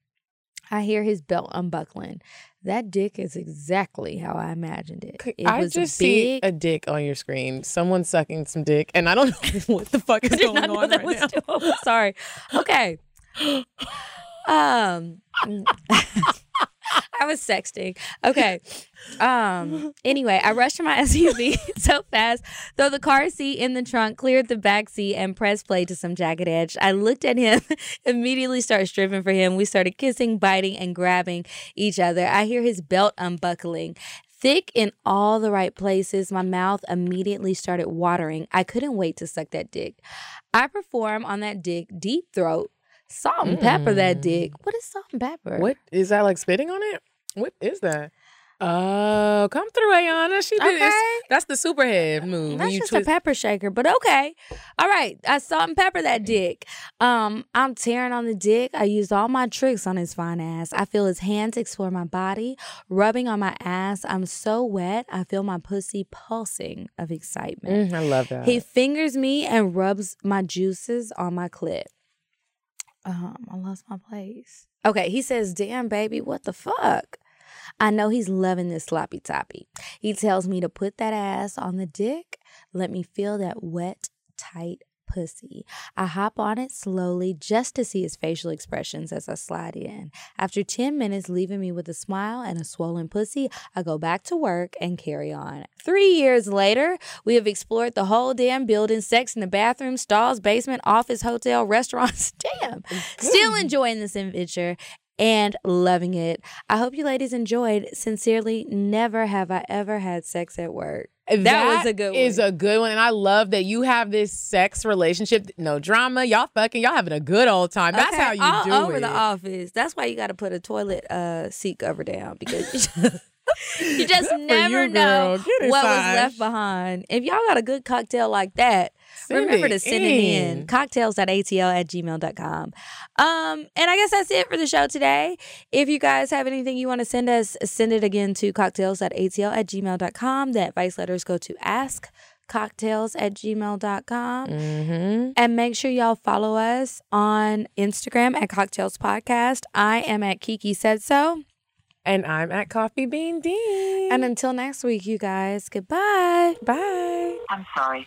I hear his belt unbuckling. That dick is exactly how I imagined it. It I was just big. see a dick on your screen. Someone sucking some dick, and I don't <laughs> know what the fuck is going on right now. dope. <laughs> Sorry. Okay. <gasps> <gasps> <laughs> Um <laughs> I was sexting. Okay. Um anyway, I rushed to my <laughs> SUV <laughs> so fast, throw the car seat in the trunk, cleared the back seat, and pressed play to some jagged edge. I looked at him, immediately started stripping for him. We started kissing, biting, and grabbing each other. I hear his belt unbuckling. Thick in all the right places, my mouth immediately started watering. I couldn't wait to suck that dick. I perform on that dick, deep throat, salt and pepper that dick. What is salt and pepper? Mm. What is that like spitting on it? What is that? Oh, come through, Ayana. She did this. Okay. That's the superhead move. That's just twist- a pepper shaker, but okay. All right. I salt and pepper that dick. Um, I'm tearing on the dick. I used all my tricks on his fine ass. I feel his hands explore my body, rubbing on my ass. I'm so wet. I feel my pussy pulsing of excitement. Mm, I love that. He fingers me and rubs my juices on my clit. Um, I lost my place. Okay, he says, Damn, baby, what the fuck? I know he's loving this sloppy toppy. He tells me to put that ass on the dick. Let me feel that wet, tight pussy. I hop on it slowly just to see his facial expressions as I slide in. After 10 minutes, leaving me with a smile and a swollen pussy, I go back to work and carry on. Three years later, we have explored the whole damn building sex in the bathroom, stalls, basement, office, hotel, <laughs> restaurants. Damn. Still enjoying this adventure and loving it. I hope you ladies enjoyed. Sincerely, never have I ever had sex at work. That, was a good one. Is a good one, and I love that you have this sex relationship. No drama. Y'all fucking. Y'all having a good old time. That's Okay, how you all do over it. Over the office. That's why you got to put a toilet uh, seat cover down because you just, <laughs> you just Good for never you, know girl. Get it, what was left behind. If y'all got a good cocktail like that, Send remember to send it in. in. Cocktails.atl at gmail.com. Um, and I guess that's it for the show today. If you guys have anything you want to send us, send it again to cocktails.atl at gmail.com. The advice letters go to ask cocktails at gmail.com. Mm-hmm. And make sure y'all follow us on Instagram at Cocktails Podcast. I am at Kiki Said So. And I'm at Coffee Bean Dean. And until next week, you guys, goodbye. Bye. I'm sorry,